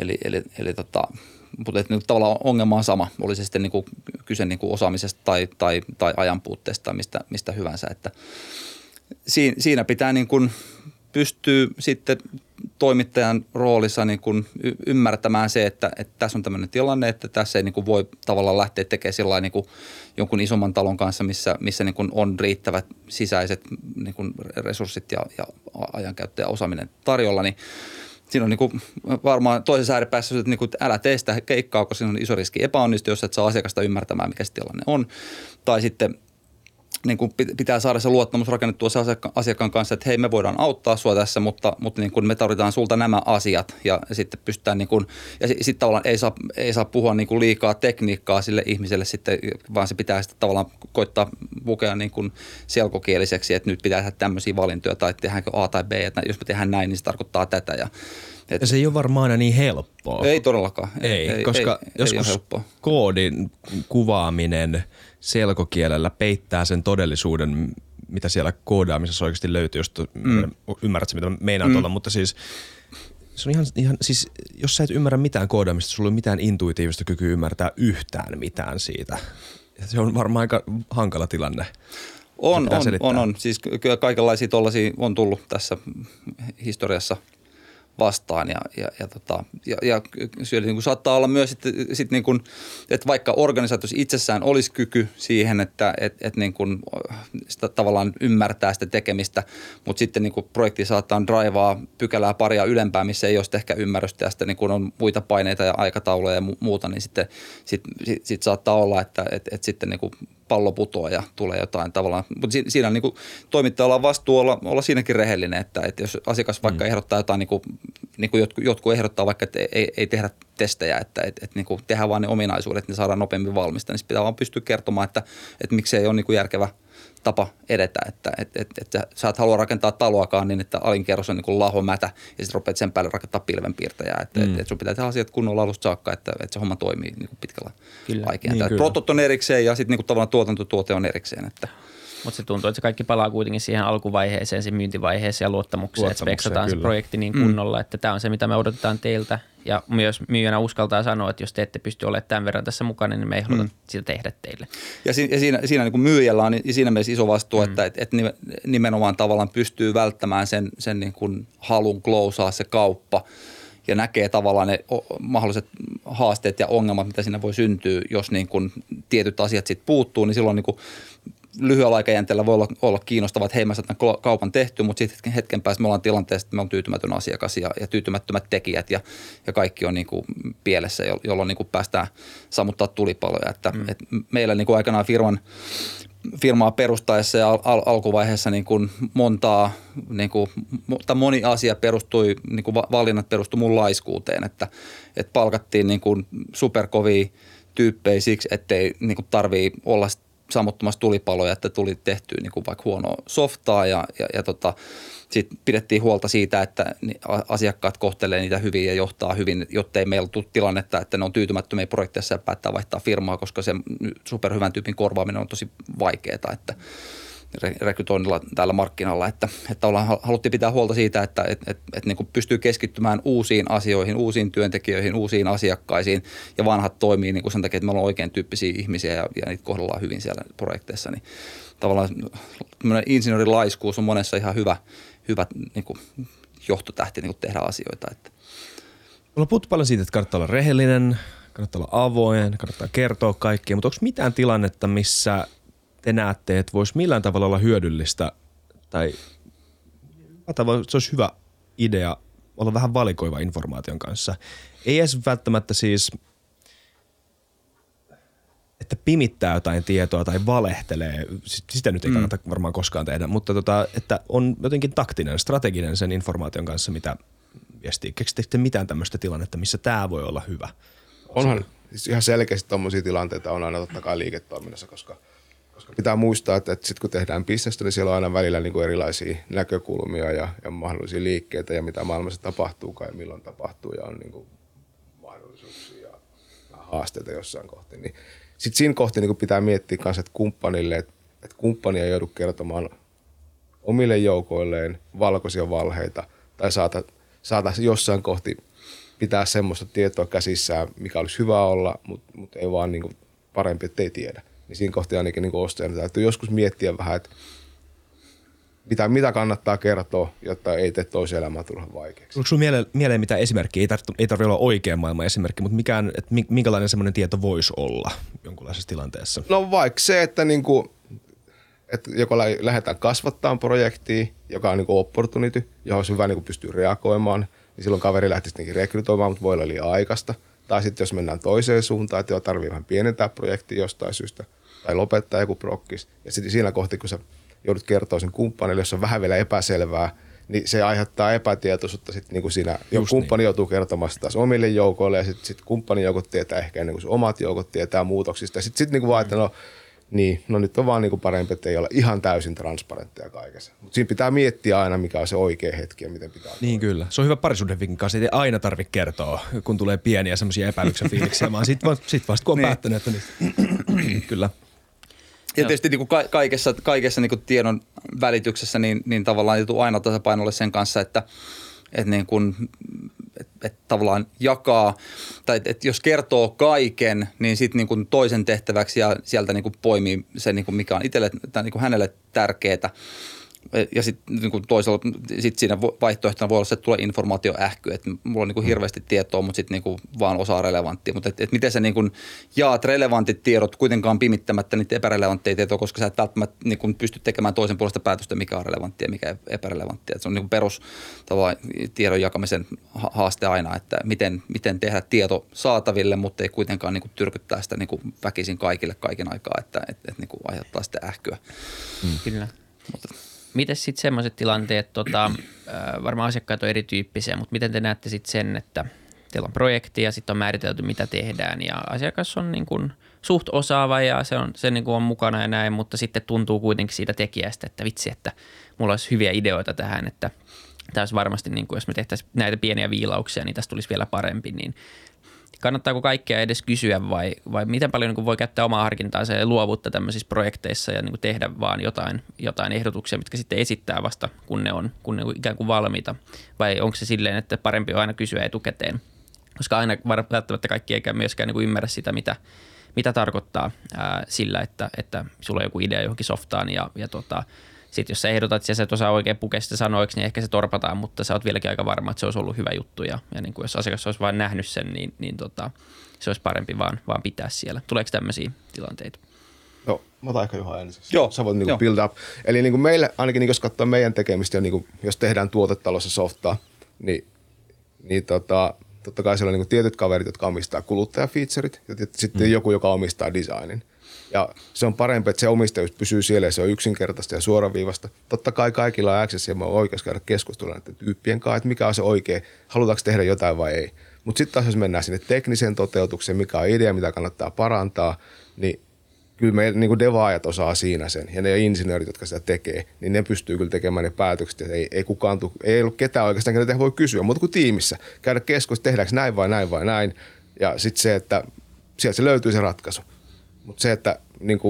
Eli, eli, eli tota, mutta että, niin, tavallaan ongelma on sama, oli se sitten niin kuin kyse niin kuin osaamisesta tai, tai, tai ajanpuutteesta tai mistä, mistä hyvänsä. Että, siinä, siinä pitää niin kuin pystyä sitten toimittajan roolissa niin kuin ymmärtämään se, että, että tässä on tämmöinen tilanne, että tässä ei niin kuin voi tavallaan lähteä tekemään sillä niin kuin jonkun isomman talon kanssa, missä, missä niin kuin on riittävät sisäiset niin kuin resurssit ja, ja ajankäyttö ja osaaminen tarjolla, niin siinä on niin kuin varmaan toisessa ääripäässä, että, niin kuin, älä tee sitä keikkaa, koska siinä on iso riski epäonnistua, jos et saa asiakasta ymmärtämään, mikä se tilanne on. Tai sitten niin kuin pitää saada se luottamus rakennettua se asiakkaan kanssa, että hei me voidaan auttaa sua tässä, mutta, mutta niin kuin me tarvitaan sulta nämä asiat ja sitten pystytään niin kuin, ja sitten tavallaan ei saa, ei saa puhua niin kuin liikaa tekniikkaa sille ihmiselle sitten, vaan se pitää sitten tavallaan koittaa pukea niin kuin selkokieliseksi, että nyt pitää tehdä tämmöisiä valintoja tai tehdäänkö A tai B, että jos me tehdään näin, niin se tarkoittaa tätä ja et, ja se ei ole varmaan aina niin helppoa. Ei todellakaan. Ei, ei koska ei, joskus ei koodin kuvaaminen – selkokielellä peittää sen todellisuuden, mitä siellä koodaamisessa oikeasti löytyy, jos mm. ymmärrät mitä meinaan mm. tuolla, mutta siis se on ihan, ihan, siis jos sä et ymmärrä mitään koodaamista, sulla ei ole mitään intuitiivista kykyä ymmärtää yhtään mitään siitä. Se on varmaan aika hankala tilanne. On, on, on, on. Siis kyllä kaikenlaisia tollaisia on tullut tässä historiassa – vastaan. Ja, ja, ja, tota, ja, ja siellä niin kuin saattaa olla myös, että, sit niin kuin, että vaikka organisaatiossa itsessään olisi kyky siihen, että et, et niin kuin sitä tavallaan ymmärtää sitä tekemistä, mutta sitten niin kuin projekti saattaa draivaa pykälää paria ylempää, missä ei ole ehkä ymmärrystä ja sitten niin kuin on muita paineita ja aikatauluja ja muuta, niin sitten sit, sit, sit saattaa olla, että et, et sitten niin kuin pallo putoaa ja tulee jotain tavallaan. Mutta siinä on niin kuin, toimittajalla on vastuu olla, olla siinäkin rehellinen, että, että jos asiakas vaikka mm. ehdottaa jotain, niin kuin, niin kuin jotkut, jotkut ehdottaa vaikka, että ei, ei tehdä testejä, että, että, että niin kuin tehdään vain ne ominaisuudet, että ne saadaan nopeammin valmista, niin pitää vaan pystyä kertomaan, että, että miksei ole niin kuin järkevä – tapa edetä, että et, et, et sä et halua rakentaa taloakaan niin, että alinkerros on niin kuin mätä ja sitten rupeat sen päälle rakentaa pilvenpiirtäjää. Että mm. et, et sun pitää tehdä asiat kunnolla alusta saakka, että, että se homma toimii niin kuin pitkällä aikaa. Niin, Protot on erikseen ja sitten niin tavallaan tuotantotuote on erikseen. Että. Mutta se tuntuu, että se kaikki palaa kuitenkin siihen alkuvaiheeseen, siihen myyntivaiheeseen ja luottamukseen, luottamukseen että speksataan kyllä. se projekti niin mm. kunnolla, mm. että tämä on se, mitä me odotetaan teiltä. Ja myös myyjänä uskaltaa sanoa, että jos te ette pysty olemaan tämän verran tässä mukana, niin me ei haluta mm. sitä tehdä teille. Ja siinä, ja siinä, siinä niin kuin myyjällä on siinä mielessä iso vastuu, mm. että, että, että nimenomaan tavallaan pystyy välttämään sen, sen niin kuin halun klousaa se kauppa ja näkee tavallaan ne mahdolliset haasteet ja ongelmat, mitä siinä voi syntyä, jos niin kuin tietyt asiat sitten puuttuu, niin silloin niin kuin lyhyellä aikajänteellä voi olla, olla kiinnostavaa, että hei mä tämän kaupan tehty, mutta sitten hetken päästä me ollaan tilanteessa, että me on tyytymätön asiakas ja, ja tyytymättömät tekijät ja, ja kaikki on niin kuin pielessä, jolloin niin kuin päästään sammuttaa tulipaloja. Että, mm. et meillä niin kuin aikanaan firman firmaa perustaessa ja al- al- alkuvaiheessa niin kuin montaa, niin kuin, tai moni asia perustui, niin kuin valinnat perustui mun laiskuuteen, että, että palkattiin niin kuin superkovia tyyppejä siksi, ettei niin kuin tarvii olla sammuttamassa tulipaloja, että tuli tehtyä niin kuin vaikka huonoa softaa ja, ja, ja tota, sitten pidettiin huolta siitä, että asiakkaat kohtelee niitä hyvin ja johtaa hyvin, jotta ei meillä tule tilannetta, että ne on tyytymättömiä projekteissa ja päättää vaihtaa firmaa, koska se superhyvän tyypin korvaaminen on tosi vaikeaa, että rekrytoinnilla täällä markkinalla, että, että ollaan, haluttiin pitää huolta siitä, että et, et, et niin pystyy keskittymään uusiin asioihin, uusiin työntekijöihin, uusiin asiakkaisiin ja vanhat toimii niin kuin sen takia, että me ollaan oikein tyyppisiä ihmisiä ja, ja niitä kohdellaan hyvin siellä projekteissa, niin tavallaan insinöörilaiskuus on monessa ihan hyvä, hyvä niin kuin johtotähti niin kuin tehdä asioita. Että. Ollaan puhuttu paljon siitä, että kannattaa olla rehellinen, kannattaa olla avoin, kannattaa kertoa kaikkea, mutta onko mitään tilannetta, missä te näette, että voisi millään tavalla olla hyödyllistä tai se olisi hyvä idea olla vähän valikoiva informaation kanssa. Ei edes välttämättä siis, että pimittää jotain tietoa tai valehtelee, sitä nyt ei mm. kannata mm. varmaan koskaan tehdä, mutta tota, että on jotenkin taktinen, strateginen sen informaation kanssa, mitä viestii. Keksittekö mitään tämmöistä tilannetta, missä tämä voi olla hyvä? Onhan siis ihan selkeästi tuommoisia tilanteita on aina totta kai liiketoiminnassa, koska – koska pitää muistaa, että, että sitten kun tehdään bisnestä, niin siellä on aina välillä niin kuin erilaisia näkökulmia ja, ja mahdollisia liikkeitä ja mitä maailmassa tapahtuu ja milloin tapahtuu ja on niin kuin mahdollisuuksia ja haasteita jossain kohti. Niin sitten siinä kohti niin pitää miettiä myös, että kumppanille, että, että kumppani ei joudu kertomaan omille joukoilleen valkoisia valheita tai saata, saata jossain kohti pitää semmoista tietoa käsissään, mikä olisi hyvä olla, mutta, mutta ei vaan niin kuin parempi, että ei tiedä niin siinä kohti ainakin niin ostajana täytyy joskus miettiä vähän, että mitä, mitä kannattaa kertoa, jotta ei tee toisen elämää turhan vaikeaksi. Onko sinulla mieleen, mieleen mitä esimerkkiä? Ei, tarvitse, ei tarvitse olla oikean maailman esimerkki, mutta mikään, että minkälainen semmoinen tieto voisi olla jonkunlaisessa tilanteessa? No vaikka se, että, niin kuin, että joko lähdetään kasvattaa projektia, joka on niin opportunity, johon olisi hyvä niin pystyä reagoimaan, niin silloin kaveri lähtisi rekrytoimaan, mutta voi olla liian aikaista. Tai sitten jos mennään toiseen suuntaan, että tarvii vähän pienentää projektia jostain syystä – tai lopettaa joku prokkis. Ja sitten siinä kohti, kun sä joudut kertoa sen kumppanille, jos on vähän vielä epäselvää, niin se aiheuttaa epätietoisuutta sitten niin kuin siinä. jo kumppani niin. joutuu kertomaan taas omille joukoille ja sitten sit kumppanin joukot tietää ehkä ennen kuin omat joukot tietää muutoksista. Ja sitten sit niin kuin vaan, että no, niin, no nyt on vaan niin kuin parempi, että ei ole ihan täysin transparentteja kaikessa. Mutta siinä pitää miettiä aina, mikä on se oikea hetki ja miten pitää. Niin kyllä. Se on hyvä parisuuden vinkin kanssa. Ei aina tarvitse kertoa, kun tulee pieniä semmoisia epäilyksen fiiliksiä, vaan sitten sit vasta kun on niin. päättänyt, että niin. kyllä. Ja tietysti niin kuin kaikessa, kaikessa niin kuin tiedon välityksessä niin, niin tavallaan joutuu aina tasapainolle sen kanssa, että, että niin kuin, että, että tavallaan jakaa, tai että, että jos kertoo kaiken, niin sitten niin kuin toisen tehtäväksi ja sieltä niin kuin poimii se, niin kuin mikä on itselle tai niin kuin hänelle tärkeää ja sitten niin toisella sit siinä vaihtoehtona voi olla se, että tulee informaatioähky, että mulla on niin kuin hirveästi tietoa, mutta sitten niin vaan osa relevanttia. Mutta et, et miten sä niin kuin jaat relevantit tiedot kuitenkaan pimittämättä niitä epärelevantteja tietoja, koska sä et välttämättä niin kuin pysty tekemään toisen puolesta päätöstä, mikä on relevanttia ja mikä epärelevanttia. Et se on niin kuin perus tiedon jakamisen haaste aina, että miten, miten tehdä tieto saataville, mutta ei kuitenkaan niin kuin tyrkyttää sitä niin kuin väkisin kaikille kaiken aikaa, että et, et niin kuin aiheuttaa sitä ähkyä. Mm. Kyllä. Mutta, Miten sitten semmoiset tilanteet, tota, varmaan asiakkaat on erityyppisiä, mutta miten te näette sitten sen, että teillä on projekti ja sitten on määritelty, mitä tehdään ja asiakas on niin kuin suht osaava ja se, on, se niin on mukana ja näin, mutta sitten tuntuu kuitenkin siitä tekijästä, että vitsi, että mulla olisi hyviä ideoita tähän, että tämä olisi varmasti, niin kuin, jos me tehtäisiin näitä pieniä viilauksia, niin tästä tulisi vielä parempi, niin kannattaako kaikkea edes kysyä vai, vai miten paljon niin voi käyttää omaa harkintaansa ja luovuutta tämmöisissä projekteissa ja niin tehdä vaan jotain, jotain ehdotuksia, mitkä sitten esittää vasta, kun ne on, kun ne ikään kuin valmiita. Vai onko se silleen, että parempi on aina kysyä etukäteen? Koska aina välttämättä kaikki eikä myöskään niin ymmärrä sitä, mitä, mitä tarkoittaa ää, sillä, että, että sulla on joku idea johonkin softaan ja, ja tota, sitten jos sä ehdotat ja sä et osaa oikein pukea sitä sanoiksi, niin ehkä se torpataan, mutta sä oot vieläkin aika varma, että se olisi ollut hyvä juttu. Ja, ja niin kuin jos asiakas olisi vain nähnyt sen, niin, niin tota, se olisi parempi vaan, vaan pitää siellä. Tuleeko tämmöisiä tilanteita? No, mä otan ehkä Juha ensin. Joo, Sä voit niinku joo. build up. Eli niinku meille, ainakin niinku jos katsoo meidän tekemistä, ja niinku, jos tehdään tuotetalossa softaa, niin, niin tota, totta kai siellä on niinku tietyt kaverit, jotka omistaa kuluttajafeaturit, ja sitten mm. joku, joka omistaa designin. Ja se on parempi, että se omistajuus pysyy siellä ja se on yksinkertaista ja suoraviivasta. Totta kai kaikilla on access ja on oikeus käydä keskustelua näiden tyyppien kanssa, että mikä on se oikea, halutaanko tehdä jotain vai ei. Mutta sitten taas jos mennään sinne tekniseen toteutukseen, mikä on idea, mitä kannattaa parantaa, niin kyllä me niin devaajat osaa siinä sen, ja ne insinöörit, jotka sitä tekee, niin ne pystyy kyllä tekemään ne päätökset, ei, ei kukaan tuu, ei ollut ketään oikeastaan, ketä voi kysyä, mutta kuin tiimissä, käydä keskus, tehdäänkö näin vai näin vai näin, ja sitten se, että sieltä se löytyy se ratkaisu. Mutta se, että niin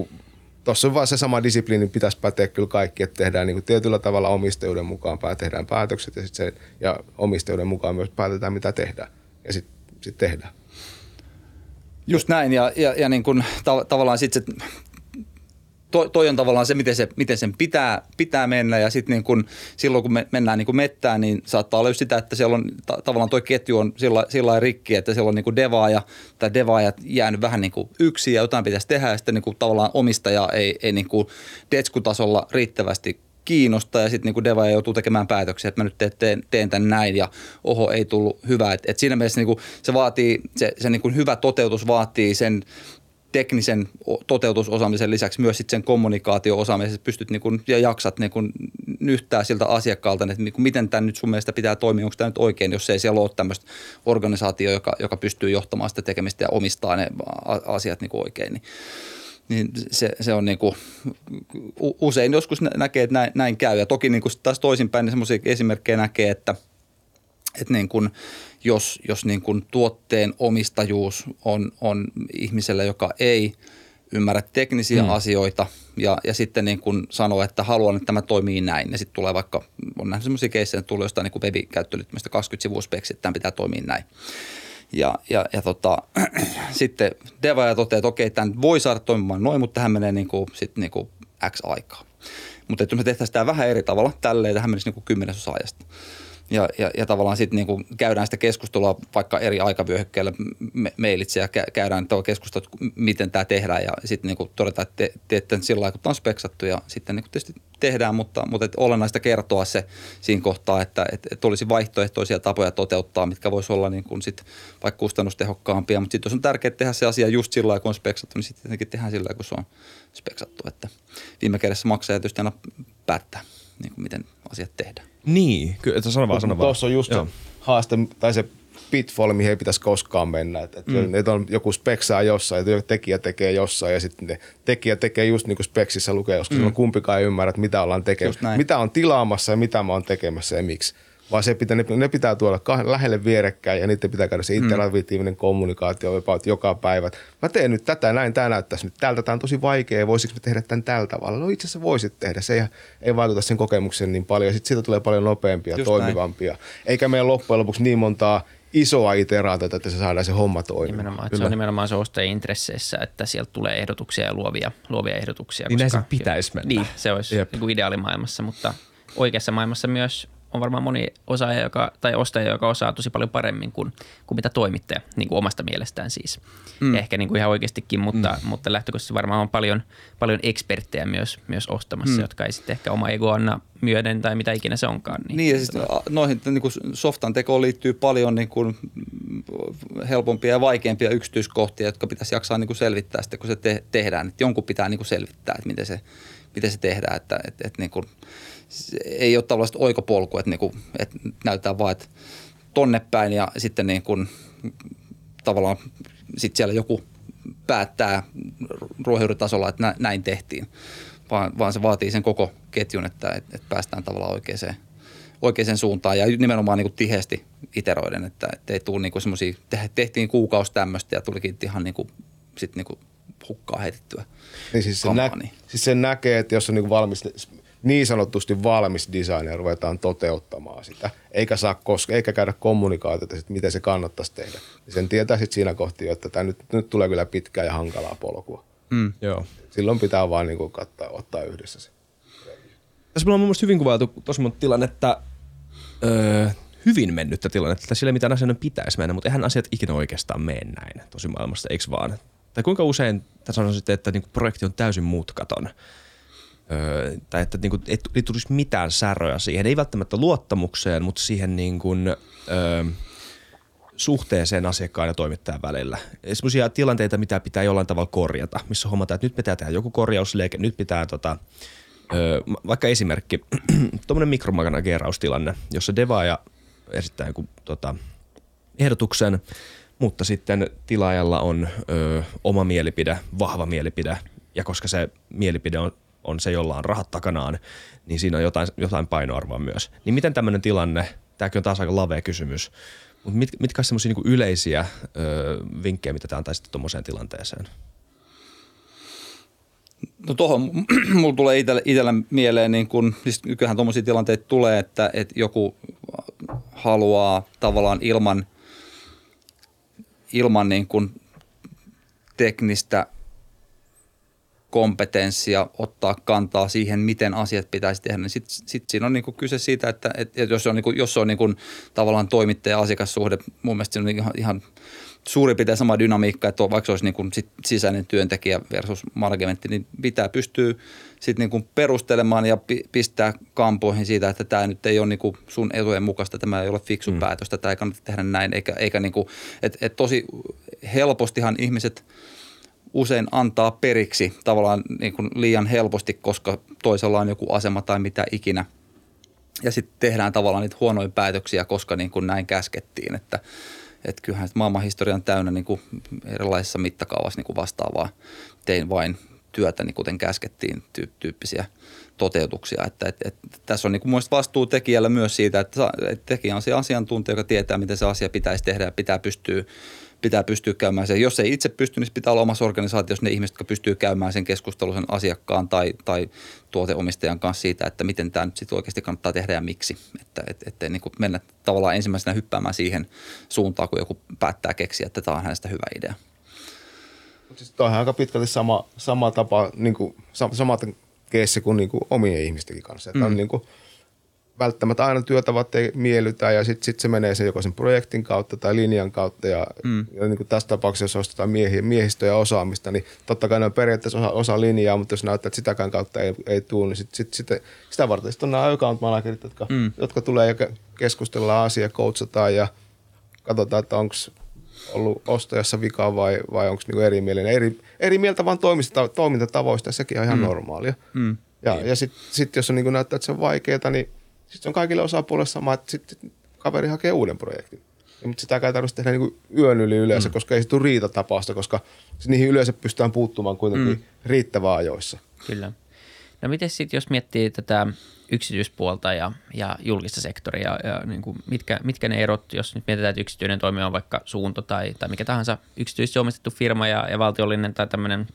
tuossa on vaan se sama disipliini, pitäisi päteä kyllä kaikki, että tehdään niin tietyllä tavalla omistajuuden mukaan, tehdään päätökset ja, sit se, ja omistajuuden mukaan myös päätetään, mitä tehdään, ja sitten sit tehdään. Just näin, ja, ja, ja niin kuin ta- tavallaan sitten se, to, toi on tavallaan se, miten, se, miten sen pitää, pitää mennä, ja sitten niin kuin, silloin kun me mennään niin kuin mettään, niin saattaa olla sitä, että siellä on ta- tavallaan toi ketju on sillä, sillä rikki, että siellä on niin devaaja tai devaajat jäänyt vähän niin yksin, ja jotain pitäisi tehdä, ja sitten niin tavallaan omistaja ei, ei niin detskutasolla riittävästi kiinnosta ja sitten niinku devaaja joutuu tekemään päätöksiä, että mä nyt teen, teen, teen tämän näin ja oho ei tullut hyvä. Et, et siinä mielessä niinku se vaatii, se, se niinku hyvä toteutus vaatii sen teknisen toteutusosaamisen lisäksi myös sit sen kommunikaatio-osaamisen, että pystyt niinku, ja jaksat niinku nyhtää siltä asiakkaalta, että niinku, miten tämä nyt sun mielestä pitää toimia, onko tämä nyt oikein, jos ei siellä ole tämmöistä organisaatio, joka, joka pystyy johtamaan sitä tekemistä ja omistaa ne asiat niinku oikein. Niin niin se, se on niinku, u- usein joskus nä- näkee, että näin, näin käy. Ja toki sit taas toisinpäin niin semmoisia esimerkkejä näkee, että, että niin kun, jos, jos niin kun tuotteen omistajuus on, on ihmisellä, joka ei ymmärrä teknisiä mm. asioita ja, ja sitten niin kun sanoo, että haluan, että tämä toimii näin. Ja sitten tulee vaikka, on nähnyt semmoisia keissejä, että tulee jostain niin webikäyttöliittymistä 20 sivua speksi, että tämä pitää toimia näin. Ja, ja, ja tota, sitten devaaja toteaa, että okei, tämä voi saada toimimaan noin, mutta tähän menee niin kuin, sit niin kuin X aikaa. Mutta jos me tehtäisiin tämä vähän eri tavalla, tälleen tähän menisi niin kuin kymmenesosa ajasta. Ja, ja, ja tavallaan sitten niin käydään sitä keskustelua vaikka eri aikavyöhykkeillä me, ja kä- käydään tuo keskustelu, miten tämä tehdään. Ja sitten niin todetaan, että te, teette sillä lailla, kun on speksattu ja sitten niin tietysti tehdään, mutta, mutta et olennaista kertoa se siinä kohtaa, että et, et olisi vaihtoehtoisia tapoja toteuttaa, mitkä voisi olla niin kuin sit vaikka kustannustehokkaampia, mutta sitten jos on tärkeää tehdä se asia just sillä lailla, kun on speksattu, niin sitten tietenkin tehdään sillä lailla, kun se on speksattu, että viime kädessä maksaja tietysti aina päättää, niin kuin miten asiat tehdään. Niin, kyllä, sano vaan, sano vaan. Tuossa on just Joo. se haaste, tai se pitfall, mihin ei pitäisi koskaan mennä. Et, et mm. et on joku speksaa jossain, ja tekijä tekee jossain, ja sitten ne tekijä tekee just niin kuin speksissä lukee, koska mm. kumpikaan ei ymmärrä, että mitä ollaan tekemässä. Mitä on tilaamassa ja mitä mä oon tekemässä ja miksi. Vaan se pitää, ne, ne pitää tuoda kah- lähelle vierekkäin ja niiden pitää käydä se interaktiivinen kommunikaatio about joka päivä. Mä teen nyt tätä, näin tämä näyttäisi nyt tältä, tämä on tosi vaikea, voisiko me tehdä tämän tällä tavalla? No itse asiassa voisit tehdä, se ei, ei vaikuta sen kokemukseen niin paljon ja sitten siitä tulee paljon nopeampia, Just toimivampia. Eikä meillä loppujen lopuksi niin montaa isoa iteraatiota, että se saadaan se homma toimimaan. Nimenomaan, että se on nimenomaan se ostajien intresseissä, että sieltä tulee ehdotuksia ja luovia, luovia ehdotuksia. Niin näin sen pitäisi mennä. Niin, se olisi Jep. niin kuin ideaalimaailmassa, mutta oikeassa maailmassa myös on varmaan moni osaaja joka, tai ostaja, joka osaa tosi paljon paremmin kuin, kuin mitä toimittaja, niin kuin omasta mielestään siis. Mm. Ehkä niin kuin ihan oikeastikin, mutta, mm. mutta lähtökohtaisesti varmaan on paljon, paljon eksperttejä myös, myös ostamassa, mm. jotka ei sitten ehkä oma ego anna myöden tai mitä ikinä se onkaan. Niin, niin ja siis noihin niin kuin softan tekoon liittyy paljon niin kuin, mm, helpompia ja vaikeampia yksityiskohtia, jotka pitäisi jaksaa niin kuin selvittää sitten, kun se te- tehdään. Että jonkun pitää niin kuin selvittää, että miten se, miten se tehdään. Että, että, että niin kuin, ei ole tällaista oikopolkua, että, niin kuin, että näytetään vaan, että tonne päin ja sitten niin kuin, tavallaan sitten siellä joku päättää ruohonjuuritasolla, että nä- näin tehtiin, vaan, vaan se vaatii sen koko ketjun, että, että, päästään tavallaan oikeaan, oikeaan suuntaan ja nimenomaan niin kuin tiheästi iteroiden, että, että ei tule niin kuin semmoisia, tehtiin kuukausi tämmöistä ja tulikin ihan niin kuin, sit niin kuin hukkaa heitettyä. Niin siis, se nä- siis sen näkee, että jos on niin valmis, niin sanotusti valmis design ja ruvetaan toteuttamaan sitä, eikä saa koska, eikä käydä kommunikaatiota, että miten se kannattaisi tehdä. Sen tietää sitten siinä kohti, että tämä nyt, nyt tulee kyllä pitkää ja hankalaa polkua. Mm. Joo. Silloin pitää vaan niin kattaa, ottaa yhdessä se. Tässä me ollaan mun mielestä hyvin kuvailtu tosi monta tilannetta, öö, hyvin mennyttä tilannetta, sillä mitään asioiden pitäisi mennä, mutta eihän asiat ikinä oikeastaan mene näin tosi maailmasta, eikö vaan? Tai kuinka usein tai sanoisin, että niin kuin projekti on täysin mutkaton. Öö, tai että niin kuin, ei, ei tulisi mitään säröä siihen, ei välttämättä luottamukseen, mutta siihen niin kuin, öö, suhteeseen asiakkaan ja toimittajan välillä. Sellaisia tilanteita, mitä pitää jollain tavalla korjata, missä huomataan, että nyt pitää tehdä joku korjausliike, nyt pitää tota, öö, vaikka esimerkki, tuommoinen mikromanageraustilanne, jossa devaaja esittää joku tota, ehdotuksen, mutta sitten tilaajalla on ö, oma mielipide, vahva mielipide, ja koska se mielipide on, on se, jolla on rahat takanaan, niin siinä on jotain, jotain painoarvoa myös. Niin miten tämmöinen tilanne, tämäkin on taas aika lavea kysymys, mutta mit, mitkä ovat semmoisia niin yleisiä ö, vinkkejä, mitä te antaisitte tuommoiseen tilanteeseen? No tuohon mulla tulee itsellä, itsellä mieleen, niin kun, siis kyllähän tuommoisia tilanteita tulee, että, että joku haluaa tavallaan ilman, ilman niin kuin teknistä kompetenssia ottaa kantaa siihen, miten asiat pitäisi tehdä, niin sitten sit siinä on niinku kyse siitä, että et, et jos on, niinku, jos on niinku tavallaan toimittaja-asiakassuhde, mun mielestä se on ihan, ihan suurin piirtein sama dynamiikka, että vaikka se olisi niinku sit sisäinen työntekijä versus managementti, niin pitää pystyä sitten niinku perustelemaan ja pistää kampoihin siitä, että tämä nyt ei ole niinku sun etujen mukaista, tämä ei ole fiksu mm. päätös, tämä ei kannata tehdä näin, eikä, eikä niinku, että et tosi helpostihan ihmiset – usein antaa periksi tavallaan niin kuin liian helposti, koska toisella on joku asema tai mitä ikinä. Ja sitten tehdään tavallaan niitä huonoja päätöksiä, koska niin kuin näin käskettiin, että että kyllähän maailman historia on täynnä niin kuin erilaisissa mittakaavassa niin kuin vastaavaa. Tein vain työtäni, kuten käskettiin, tyyppisiä toteutuksia. Että, että, että tässä on niin kuin vastuu tekijällä myös siitä, että, että tekijä on se asiantuntija, joka tietää, miten se asia pitäisi tehdä ja pitää pystyä pitää pystyä käymään sen. Jos ei itse pysty, niin pitää olla omassa organisaatiossa ne ihmiset, jotka pystyy käymään sen keskustelun sen asiakkaan tai, tai tuoteomistajan kanssa siitä, että miten tämä nyt sitten oikeasti kannattaa tehdä ja miksi. Että et, ettei niin kuin mennä tavallaan ensimmäisenä hyppäämään siihen suuntaan, kun joku päättää keksiä, että tämä on hänestä hyvä idea. Siis on aika pitkälti sama, sama tapa, niin kuin, samat keissi kuin, niin kuin omien ihmistenkin kanssa. Että mm. on niin kuin, välttämättä aina työtavat ei miellytä ja sitten sit se menee sen joko sen projektin kautta tai linjan kautta ja, mm. ja niin kuin tässä tapauksessa, jos ostetaan miehi, miehistöä ja osaamista, niin totta kai ne on periaatteessa osa, osa linjaa, mutta jos näyttää, että sitäkään kautta ei, ei tule, niin sit, sit, sit, sitä varten sitten on nämä account managerit, jotka, mm. jotka tulee ja keskustellaan asia, coachataan ja katsotaan, että onko ollut ostajassa vikaa vai, vai onko niinku eri mielinen. Eri, eri mieltä vaan toimintatavoista, sekin on ihan mm. normaalia. Mm. Ja, ja sitten sit, jos on, niin näyttää, että se on vaikeaa, niin sitten on kaikille osapuolille sama, että sitten kaveri hakee uuden projektin. Ja, mutta sitä ei tarvitse tehdä niin yön yli yleensä, mm. koska ei se tule riitatapausta, koska niihin yleensä pystytään puuttumaan kuitenkin mm. riittävää ajoissa. Kyllä. No miten sitten, jos miettii tätä yksityispuolta ja, ja julkista sektoria, ja niin kuin mitkä, mitkä ne erot, jos nyt mietitään, että yksityinen toimija on vaikka suunto tai, tai mikä tahansa yksityisesti omistettu firma ja, ja valtiollinen tai tämmöinen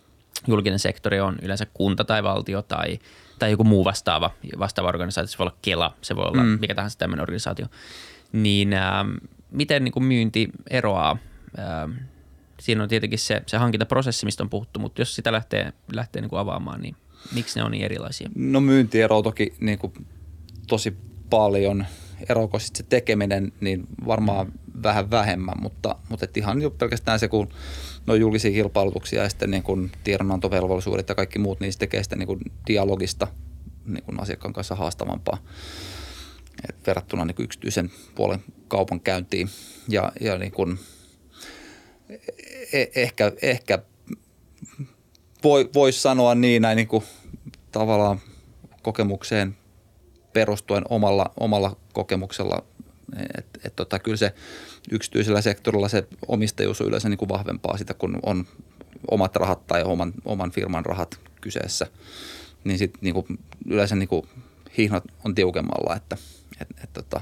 julkinen sektori on yleensä kunta tai valtio tai, tai joku muu vastaava, vastaava organisaatio, se voi olla Kela, se voi olla mm. mikä tahansa tämmöinen organisaatio, niin äh, miten niin kuin myynti eroaa? Äh, siinä on tietenkin se, se hankintaprosessi, mistä on puhuttu, mutta jos sitä lähtee, lähtee niin kuin avaamaan, niin miksi ne on niin erilaisia? No myynti eroaa toki niin kuin tosi paljon. Eroako sitten se tekeminen, niin varmaan mm. vähän vähemmän, mutta, mutta et ihan jo pelkästään se, kun no julkisia kilpailutuksia ja sitten niin kuin tiedonantovelvollisuudet ja kaikki muut, niin se tekee sitä niin kuin dialogista niin kuin asiakkaan kanssa haastavampaa et verrattuna niin yksityisen puolen kaupan käyntiin. Ja, ja niin kuin, e- ehkä, ehkä voi, voisi sanoa niin näin niin kuin tavallaan kokemukseen perustuen omalla, omalla kokemuksella, että et tota, kyllä se yksityisellä sektorilla se omistajuus on yleensä niin kuin vahvempaa sitä, kun on omat rahat tai oman, oman firman rahat kyseessä. Niin sitten niin kuin yleensä niin kuin hihnat on tiukemmalla, että et, et, tota,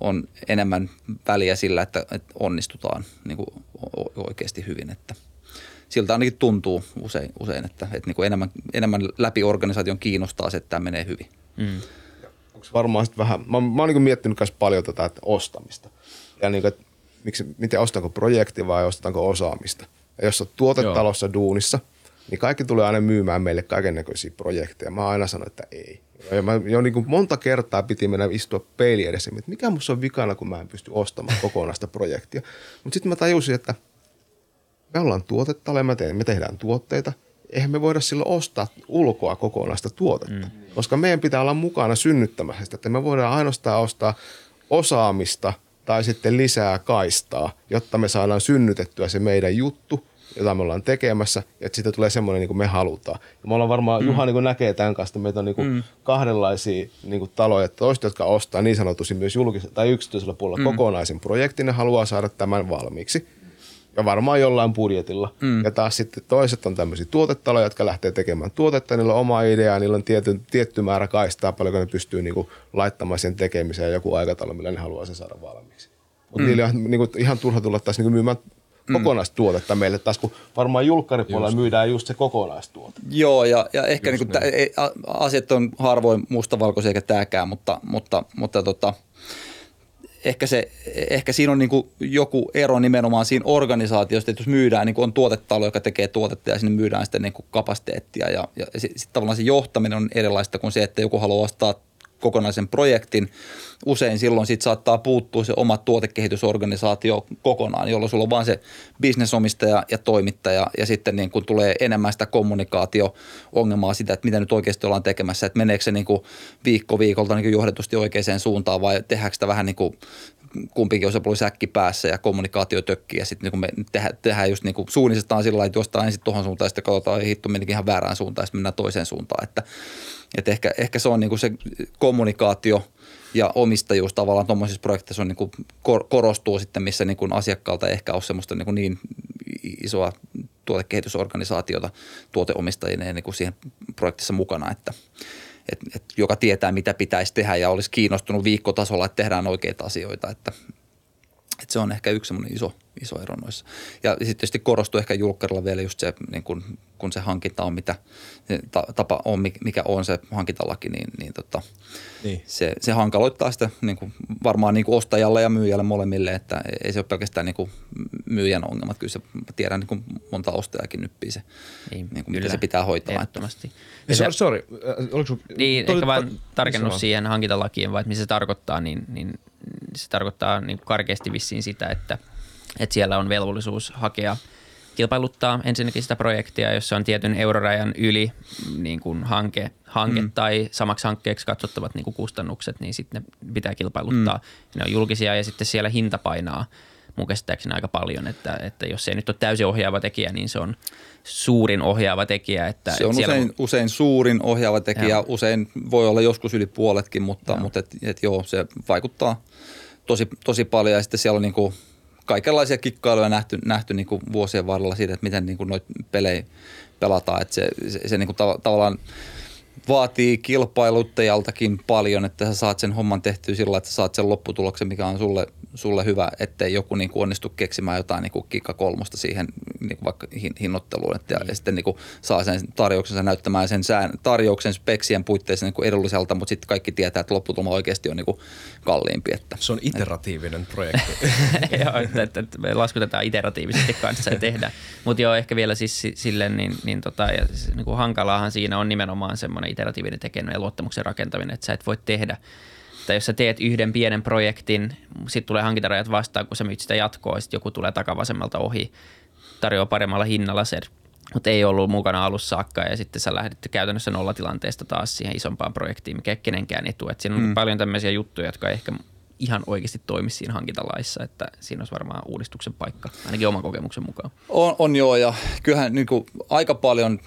on enemmän väliä sillä, että, että onnistutaan niin kuin oikeasti hyvin. Että siltä ainakin tuntuu usein, usein että, että niin kuin enemmän, enemmän läpi organisaation kiinnostaa se, että tämä menee hyvin. Mm. Onko varmaan sitten vähän, mä, mä oon niin miettinyt myös paljon tätä että ostamista. Ja niin kuin, että miksi, miten ostanko projekti vai ostetaanko osaamista. Ja jos on tuotetalossa Joo. duunissa, niin kaikki tulee aina myymään meille kaiken näköisiä projekteja. Mä aina sanon, että ei. Ja mä jo niin kuin monta kertaa piti mennä istua peili edessä, että mikä musta on vikana, kun mä en pysty ostamaan kokonaista projektia. Mutta sitten mä tajusin, että me ollaan tuotetalo, me, te- me tehdään tuotteita – eihän me voida silloin ostaa ulkoa kokonaista tuotetta, mm. koska meidän pitää olla mukana synnyttämässä sitä, että me voidaan ainoastaan ostaa osaamista tai sitten lisää kaistaa, jotta me saadaan synnytettyä se meidän juttu, jota me ollaan tekemässä, ja että siitä tulee semmoinen niin kuin me halutaan. Ja me ollaan varmaan, mm. Juha niin kuin näkee tämän kanssa, että meitä on niin kuin mm. kahdenlaisia niin kuin taloja, toiset, jotka ostaa niin sanotusti myös julkisella tai yksityisellä puolella mm. kokonaisen projektin, ne haluaa saada tämän valmiiksi ja varmaan jollain budjetilla. Mm. Ja taas sitten toiset on tämmöisiä tuotetaloja, jotka lähtee tekemään tuotetta, niillä on oma idea, niillä on tietty, tietty määrä kaistaa, paljonko ne pystyy niinku laittamaan sen tekemiseen joku aikataulu, millä ne haluaa sen saada valmiiksi. Mutta mm. niillä on niinku ihan turha tulla taas niinku myymään mm. kokonaistuotetta meille taas, kun varmaan julkkaripuolella just. myydään just se kokonaistuote. Joo, ja, ja ehkä niinku ei, asiat on harvoin mustavalkoisia eikä tämäkään, mutta, mutta, mutta tota, ehkä, se, ehkä siinä on niin kuin joku ero nimenomaan siinä organisaatiosta, että jos myydään, niin kuin on tuotetalo, joka tekee tuotetta ja sinne myydään sitten niin kuin kapasiteettia ja, ja sitten sit tavallaan se johtaminen on erilaista kuin se, että joku haluaa ostaa kokonaisen projektin. Usein silloin sit saattaa puuttua se oma tuotekehitysorganisaatio kokonaan, jolloin sulla on vain se bisnesomistaja ja toimittaja ja sitten niin kun tulee enemmän sitä kommunikaatio-ongelmaa sitä, että mitä nyt oikeasti ollaan tekemässä, että meneekö se niin kuin viikko viikolta niin johdetusti oikeaan suuntaan vai tehdäänkö sitä vähän niin kuin kumpikin osapuoli säkki päässä ja kommunikaatio tökkii ja sitten niin me tehdään, tehdään just niin kuin suunnistetaan sillä lailla, että jostain ensin tuohon suuntaan ja sitten katsotaan, että hitto menikin ihan väärään suuntaan ja sitten mennään toiseen suuntaan. Että, että ehkä, ehkä se on niin kuin se kommunikaatio ja omistajuus tavallaan tuommoisissa projekteissa on niin kuin korostuu sitten, missä niin kuin asiakkaalta ehkä ole semmoista niin, kuin niin isoa tuotekehitysorganisaatiota tuoteomistajien niin kuin siihen projektissa mukana, että et, et, joka tietää, mitä pitäisi tehdä ja olisi kiinnostunut viikkotasolla, että tehdään oikeita asioita. Että, et se on ehkä yksi semmoinen iso, iso ero noissa. Ja sitten tietysti korostuu ehkä julkkarilla vielä just se, niin kun, kun se hankinta on, mitä se tapa on, mikä on se hankintalaki, niin, niin, tota, niin. Se, se hankaloittaa sitä niin kuin varmaan niin kuin ostajalle ja myyjälle molemmille, että ei se ole pelkästään niin kuin myyjän ongelmat. Kyllä se tiedän, niin kuin monta ostajakin nyppii se, niin, niin kuin mitä se pitää hoitaa. Ehdottomasti. Sorry, sorry. Oliko niin, ehkä vain tarkennus siihen hankintalakiin, vai että mitä se tarkoittaa, niin, niin se tarkoittaa niin karkeasti vissiin sitä, että, että siellä on velvollisuus hakea kilpailuttaa ensinnäkin sitä projektia, jos se on tietyn eurorajan yli niin kuin hanke, hanke mm. tai samaksi hankkeeksi katsottavat niin kuin kustannukset, niin sitten ne pitää kilpailuttaa. Mm. Ne on julkisia ja sitten siellä hinta painaa mun käsittääkseni aika paljon, että, että jos se ei nyt ole täysin ohjaava tekijä, niin se on suurin ohjaava tekijä. Että se on usein, on usein suurin ohjaava tekijä, joo. usein voi olla joskus yli puoletkin, mutta, joo. mutta et, et joo, se vaikuttaa tosi, tosi paljon ja sitten siellä on niin kuin kaikenlaisia kikkailuja nähty, nähty niin kuin vuosien varrella siitä, että miten niin kuin noita pelejä pelataan, että se, se, se niin kuin tav- tavallaan vaatii kilpailuttajaltakin paljon, että sä saat sen homman tehtyä sillä, että sä saat sen lopputuloksen, mikä on sulle sulle hyvä, ettei joku niin kuin onnistu keksimään jotain niin kuin kikka kolmosta siihen niin kuin vaikka hinnoitteluun, että mm. ja sitten niin kuin saa sen tarjouksensa näyttämään sen sään, tarjouksen speksien puitteissa niin kuin edulliselta, mutta sitten kaikki tietää, että lopputulma oikeasti on niin kuin kalliimpi. Että, Se on iteratiivinen että, projekti. joo, että, että, että, me laskutetaan iteratiivisesti kanssa ja tehdään. Mutta joo, ehkä vielä siis silleen, niin, niin, tota, ja siis, niin kuin hankalaahan siinä on nimenomaan semmoinen iteratiivinen tekeminen ja luottamuksen rakentaminen, että sä et voi tehdä – että jos sä teet yhden pienen projektin, sitten tulee hankintarajat vastaan, kun sä myyt sitä jatkoa, sitten joku tulee takavasemmalta ohi, tarjoaa paremmalla hinnalla sen, mutta ei ollut mukana alussa saakka ja sitten sä lähdit käytännössä nollatilanteesta taas siihen isompaan projektiin, mikä ei kenenkään etu. Et siinä on mm. paljon tämmöisiä juttuja, jotka ehkä ihan oikeasti toimi siinä hankintalaissa, että siinä olisi varmaan uudistuksen paikka, ainakin oman kokemuksen mukaan. On, on joo, ja kyllähän niin kuin, aika paljon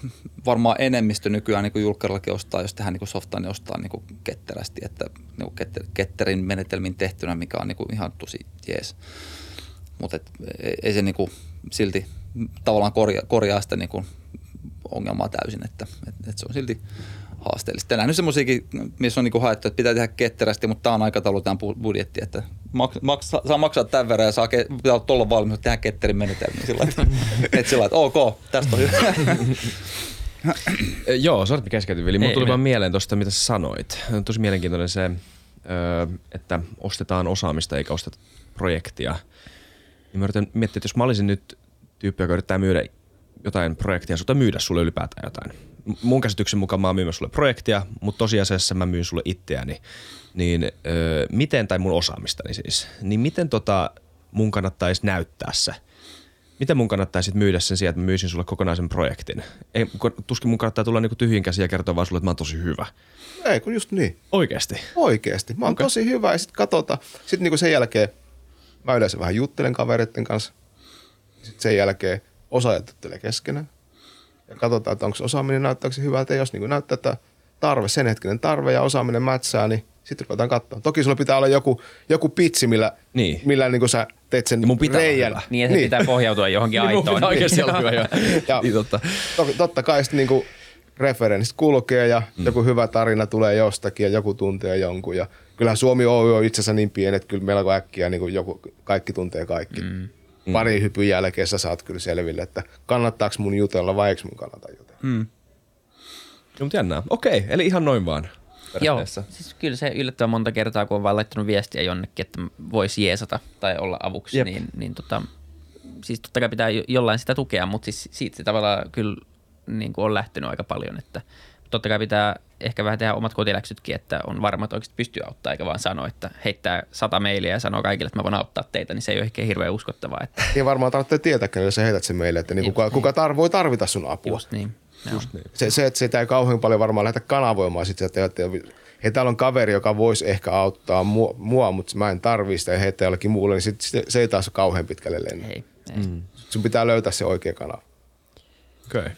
varmaan enemmistö nykyään niin julkkarillakin ostaa, jos tehdään niin softaa, niin ostaa niin kuin ketterästi, että niin ketter, ketterin menetelmin tehtynä, mikä on niin kuin ihan tosi jees. Mutta ei se niin kuin, silti tavallaan korjaa, korjaa sitä niin kuin ongelmaa täysin, että, että, että se on silti haasteellista. Nähnyt semmoisiakin, missä on niin haettu, että pitää tehdä ketterästi, mutta tämä on aikataulu, tämä budjetti, että maks, maks, saa maksaa tämän verran ja saa, pitää olla tuolla valmis, että tehdään ketterin menetelmiä sillä että, että sillä että ok, tästä on hyvä. Joo, sori, että keskeytin, Vili. Mulla tuli vaan mieleen tuosta, mitä sä sanoit. On tosi mielenkiintoinen se, että ostetaan osaamista eikä osteta projektia. Niin mä yritän miettiä, että jos mä olisin nyt tyyppi, joka yrittää myydä jotain projektia tai myydä sulle ylipäätään jotain. Mun käsityksen mukaan mä oon myymässä sulle projektia, mutta tosiasiassa mä myyn sulle itseäni. Niin öö, miten, tai mun osaamistani siis, niin miten tota mun kannattaisi näyttää se? Miten mun kannattaa sit myydä sen sijaan, että mä myisin sulle kokonaisen projektin? Ei, tuskin mun kannattaa tulla niinku tyhjin käsiä ja kertoa vaan sulle, että mä oon tosi hyvä. Ei, kun just niin. Oikeesti. Oikeesti. Mä oon okay. tosi hyvä ja sitten katsotaan. Sitten niinku sen jälkeen mä yleensä vähän juttelen kavereiden kanssa. Sitten sen jälkeen osaajat juttelee keskenään. Ja katsotaan, että onko osaaminen näyttääkö se hyvältä. Ja jos niinku näyttää, että tarve, sen hetkinen tarve ja osaaminen mätsää, niin sitten ruvetaan katsoa. Toki sulla pitää olla joku, joku pitsi, millä, Niin. millä niinku sä teet sen Ja mun pitää olla reijän. hyvä. Niin, että niin. pitää pohjautua johonkin Niin aitoon. pitää oikeesti olla hyvä. joo. Ja Niin totta. to, totta kai sitten niinku referenssit kulkee ja mm. joku hyvä tarina tulee jostakin ja joku tuntee jonkun. Ja kyllähän Suomi Oy on itse asiassa niin pieni, että kyllä melko äkkiä niin kuin joku, kaikki tuntee kaikki. Mm. Pari hypyn jälkeen sä saat kyllä selville, että kannattaako mun jutella vai eikö mun kannata jutella. Mm. No, mutta jännää. Okei, eli ihan noin vaan. Joo, siis kyllä se yllättävän monta kertaa, kun on vaan laittanut viestiä jonnekin, että voisi jeesata tai olla avuksi, Jep. niin, niin tota, siis totta kai pitää jo- jollain sitä tukea, mutta siis siitä se tavallaan kyllä niin kuin on lähtenyt aika paljon, että totta kai pitää ehkä vähän tehdä omat kotiläksytkin, että on varma, että oikeasti pystyy auttaa, eikä vaan sanoa, että heittää sata mailia ja sanoo kaikille, että mä voin auttaa teitä, niin se ei ole ehkä hirveän uskottavaa, että Ei varmaan tarvitse tietää, kenelle sä heität sen meille, että niin Just kuka, niin. kuka tar- voi tarvita sun apua. just niin. Just niin. Se, se, että sitä ei kauhean paljon varmaan lähdetä kanavoimaan sit, että, että hei, täällä on kaveri, joka voisi ehkä auttaa mua, mua mutta mä en tarvii sitä ja heittää jollekin muulle, niin sit, se, se ei taas ole kauhean pitkälle lennä. Ei, ei. Mm. Sun pitää löytää se oikea kanava. Okei. Okay.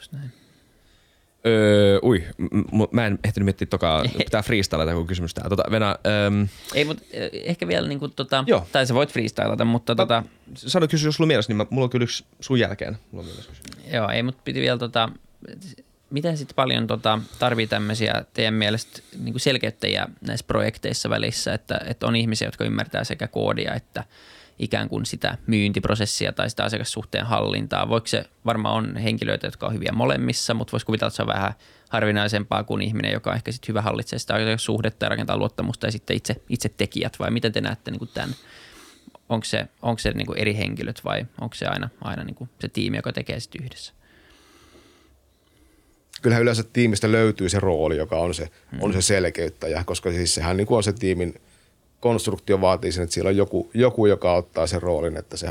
Öö, ui, m- mä en ehtinyt miettiä tokaa, pitää freestylata joku kysymys tää. Tota, Venä, öm, Ei, mutta eh, ehkä vielä niin kuin, tota, Joo. tai sä voit freestylata, mutta tota, sano kysy, jos sulla on mielessä, niin mä, mulla on kyllä yksi sun jälkeen. Mulla on mielessä kysymys. Joo, ei, mutta piti vielä tota, miten sitten paljon tota, tarvii tämmöisiä teidän mielestä niin kuin selkeyttäjiä näissä projekteissa välissä, että, että on ihmisiä, jotka ymmärtää sekä koodia että ikään kuin sitä myyntiprosessia tai sitä asiakassuhteen hallintaa. Voiko se, varmaan on henkilöitä, jotka on hyviä molemmissa, mutta voisi kuvitella, että se on vähän harvinaisempaa kuin ihminen, joka ehkä sitten hyvä hallitsee sitä suhdetta ja rakentaa luottamusta ja sitten itse, itse tekijät, vai miten te näette niin kuin tämän? Onko se, onko se niin kuin eri henkilöt vai onko se aina, aina niin kuin se tiimi, joka tekee sitten yhdessä? kyllähän yleensä tiimistä löytyy se rooli, joka on se, mm. on se selkeyttäjä, koska siis sehän niin kuin on se tiimin konstruktio vaatii sen, että siellä on joku, joku joka ottaa sen roolin, että se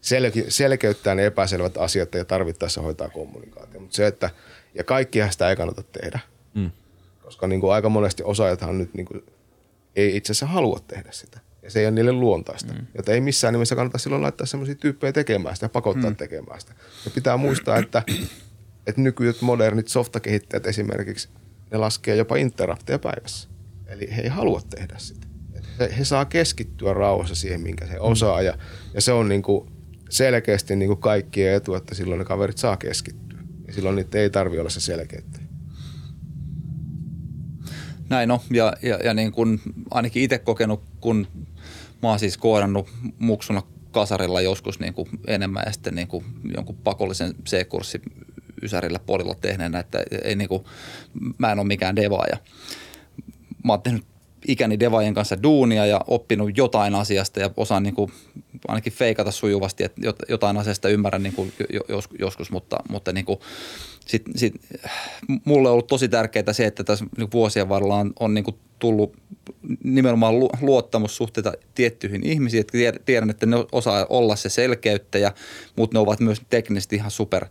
selke, selkeyttää ne epäselvät asiat ja tarvittaessa hoitaa kommunikaatio. Mutta se, että, ja kaikkihan sitä ei kannata tehdä, Mm. koska niin kuin aika monesti osaajathan nyt niin kuin ei itse asiassa halua tehdä sitä. Ja se ei ole niille luontaista. Mm. Joten ei missään nimessä kannata silloin laittaa sellaisia tyyppejä tekemään sitä ja pakottaa mm. tekemään sitä. Ja pitää muistaa, että, että nykyjät modernit softakehittäjät esimerkiksi, ne laskee jopa interrupteja päivässä. Eli he ei halua tehdä sitä. He, he saa keskittyä rauhassa siihen, minkä he osaa. Ja, ja se on niin kuin selkeästi niin kuin kaikkien etu, että silloin ne kaverit saa keskittyä. Ja silloin niitä ei tarvi olla se selkeyttä. Näin on, ja, ja, ja niin kuin ainakin itse kokenut, kun mä oon siis koodannut muksuna kasarilla joskus niin kuin enemmän ja sitten niin kuin jonkun pakollisen C-kurssi Ysärillä podilla tehneenä, että ei niin kuin, mä en ole mikään devaaja. Mä oon tehnyt ikäni devaajien kanssa duunia ja oppinut jotain asiasta ja osaan niin kuin ainakin feikata sujuvasti, että jot- jotain asiasta ymmärrän niin kuin jo- jos, joskus, mutta, mutta niin kuin sit, sit, mulle on ollut tosi tärkeää se, että tässä niin vuosien varrella on, on niin kuin tullut nimenomaan lu- luottamussuhteita tiettyihin ihmisiin, että tied- tiedän, että ne osaa olla se selkeyttäjä, mutta ne ovat myös teknisesti ihan super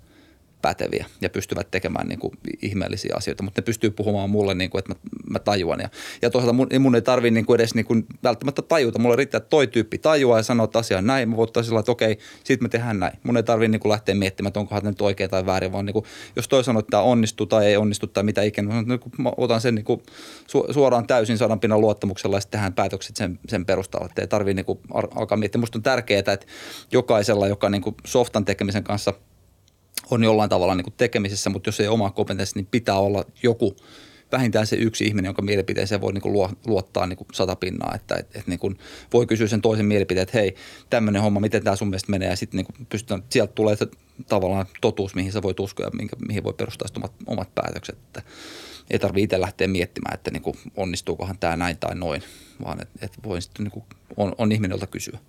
päteviä ja pystyvät tekemään niin kuin ihmeellisiä asioita, mutta ne pystyy puhumaan mulle, niin kuin, että mä, mä tajuan. Ja, ja toisaalta mun, mun ei tarvitse niin kuin edes niin kuin välttämättä tajuta. Mulle riittää, että toi tyyppi tajuaa ja sanoo, että asia on näin. Mä voin sillä, että okei, sit me tehdään näin. Mun ei tarvitse niin kuin lähteä miettimään, että onkohan nyt oikein tai väärin, vaan niin kuin, jos toi sanoo, että tämä onnistuu tai ei onnistu tai mitä ikinä, niin kuin mä otan sen niin kuin su, suoraan täysin sadan pinnan luottamuksella ja sitten tehdään päätökset sen, sen perustalla. Että ei tarvitse niin kuin alkaa miettiä. Musta on tärkeää, että jokaisella, joka niin kuin softan tekemisen kanssa – on jollain tavalla niin kuin tekemisessä, mutta jos ei ole omaa kompetenssia, niin pitää olla joku, vähintään se yksi ihminen, jonka mielipiteeseen voi niin kuin luo- luottaa niin kuin sata pinnaa, että et, et niin kuin voi kysyä sen toisen mielipiteen, että hei, tämmöinen homma, miten tämä sun mielestä menee, ja sitten niin kuin pystytään, sieltä tulee se tavallaan totuus, mihin sä voit uskoa ja minkä, mihin voi perustaa omat, omat päätökset, että ei tarvitse itse lähteä miettimään, että niin kuin onnistuukohan tämä näin tai noin, vaan että et voi sitten niin kuin, on, on ihminen, jolta kysyä.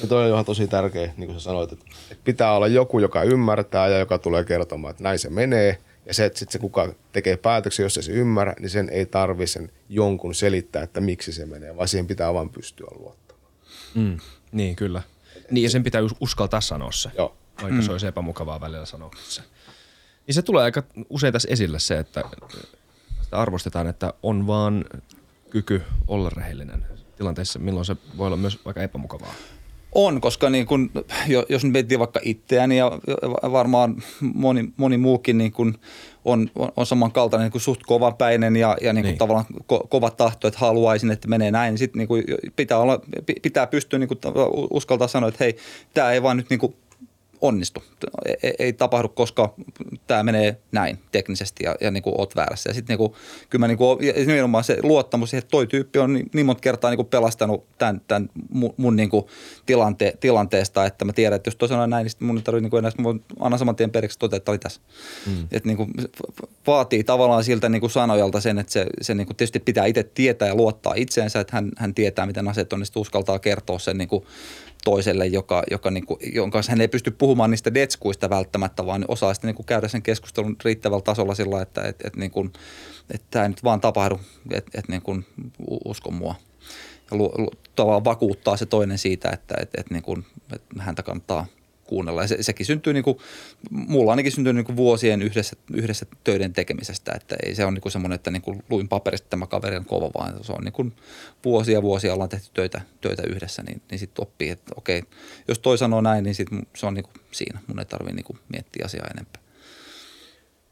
Ja toi on ihan tosi tärkeä, niin kuin sä sanoit, että, pitää olla joku, joka ymmärtää ja joka tulee kertomaan, että näin se menee. Ja se, että sit se kuka tekee päätöksen, jos ei se ymmärrä, niin sen ei tarvi sen jonkun selittää, että miksi se menee, vaan siihen pitää vaan pystyä luottamaan. Mm. Niin, kyllä. Niin, ja sen pitää us- uskaltaa sanoa se. Joo. vaikka mm. se olisi epämukavaa välillä sanoa se. Niin se tulee aika usein tässä esille se, että sitä arvostetaan, että on vaan kyky olla rehellinen tilanteessa, milloin se voi olla myös vaikka epämukavaa. On, koska niin kun, jos nyt miettii vaikka itseäni ja varmaan moni, moni muukin niin kun on, on samankaltainen niin kuin suht kovapäinen ja, ja niin kuin niin. tavallaan ko, kova tahto, että haluaisin, että menee näin, niin sitten niin kuin pitää, olla, pitää pystyä niin kuin uskaltaa sanoa, että hei, tämä ei vaan nyt niin kuin onnistu. Ei, ei tapahdu, koska tämä menee näin teknisesti ja, ja niin kuin oot väärässä. Ja sitten niin kuin, kyllä mä niin kuin, nimenomaan se luottamus että toi tyyppi on niin, niin monta kertaa niin kuin pelastanut tämän, tämän mun, mun niin kuin tilante, tilanteesta, että mä tiedän, että jos toi sanoo näin, niin sitten mun ei tarvitse niin kuin enää, mä annan saman tien periksi toteaa, että oli tässä. Mm. Että niin kuin, vaatii tavallaan siltä niin kuin sanojalta sen, että se, se niin kuin tietysti pitää itse tietää ja luottaa itseensä, että hän, hän tietää, miten asiat on, niin uskaltaa kertoa sen niin kuin toiselle, joka, joka niin kuin, jonka kanssa hän ei pysty puhumaan niistä detskuista välttämättä, vaan osaa sitten niin käydä sen keskustelun riittävällä tasolla sillä, että et, et, niin kuin, että tämä ei nyt vaan tapahdu, että et, niin kuin, usko mua. Ja lu, lu, tavallaan vakuuttaa se toinen siitä, että et, et, niin kuin, että häntä kannattaa – kuunnella. Ja se, sekin syntyy, niin kuin, mulla ainakin syntyy niin kuin vuosien yhdessä, yhdessä töiden tekemisestä, että ei se ole niin kuin semmoinen, että niin kuin luin paperista tämä kaveri on kova, vaan se on niin kuin vuosia vuosia ollaan tehty töitä, töitä yhdessä, niin, niin sitten oppii, että okei, jos toi sanoo näin, niin sit se on niin kuin siinä. Mun ei tarvitse niin kuin miettiä asiaa enempää.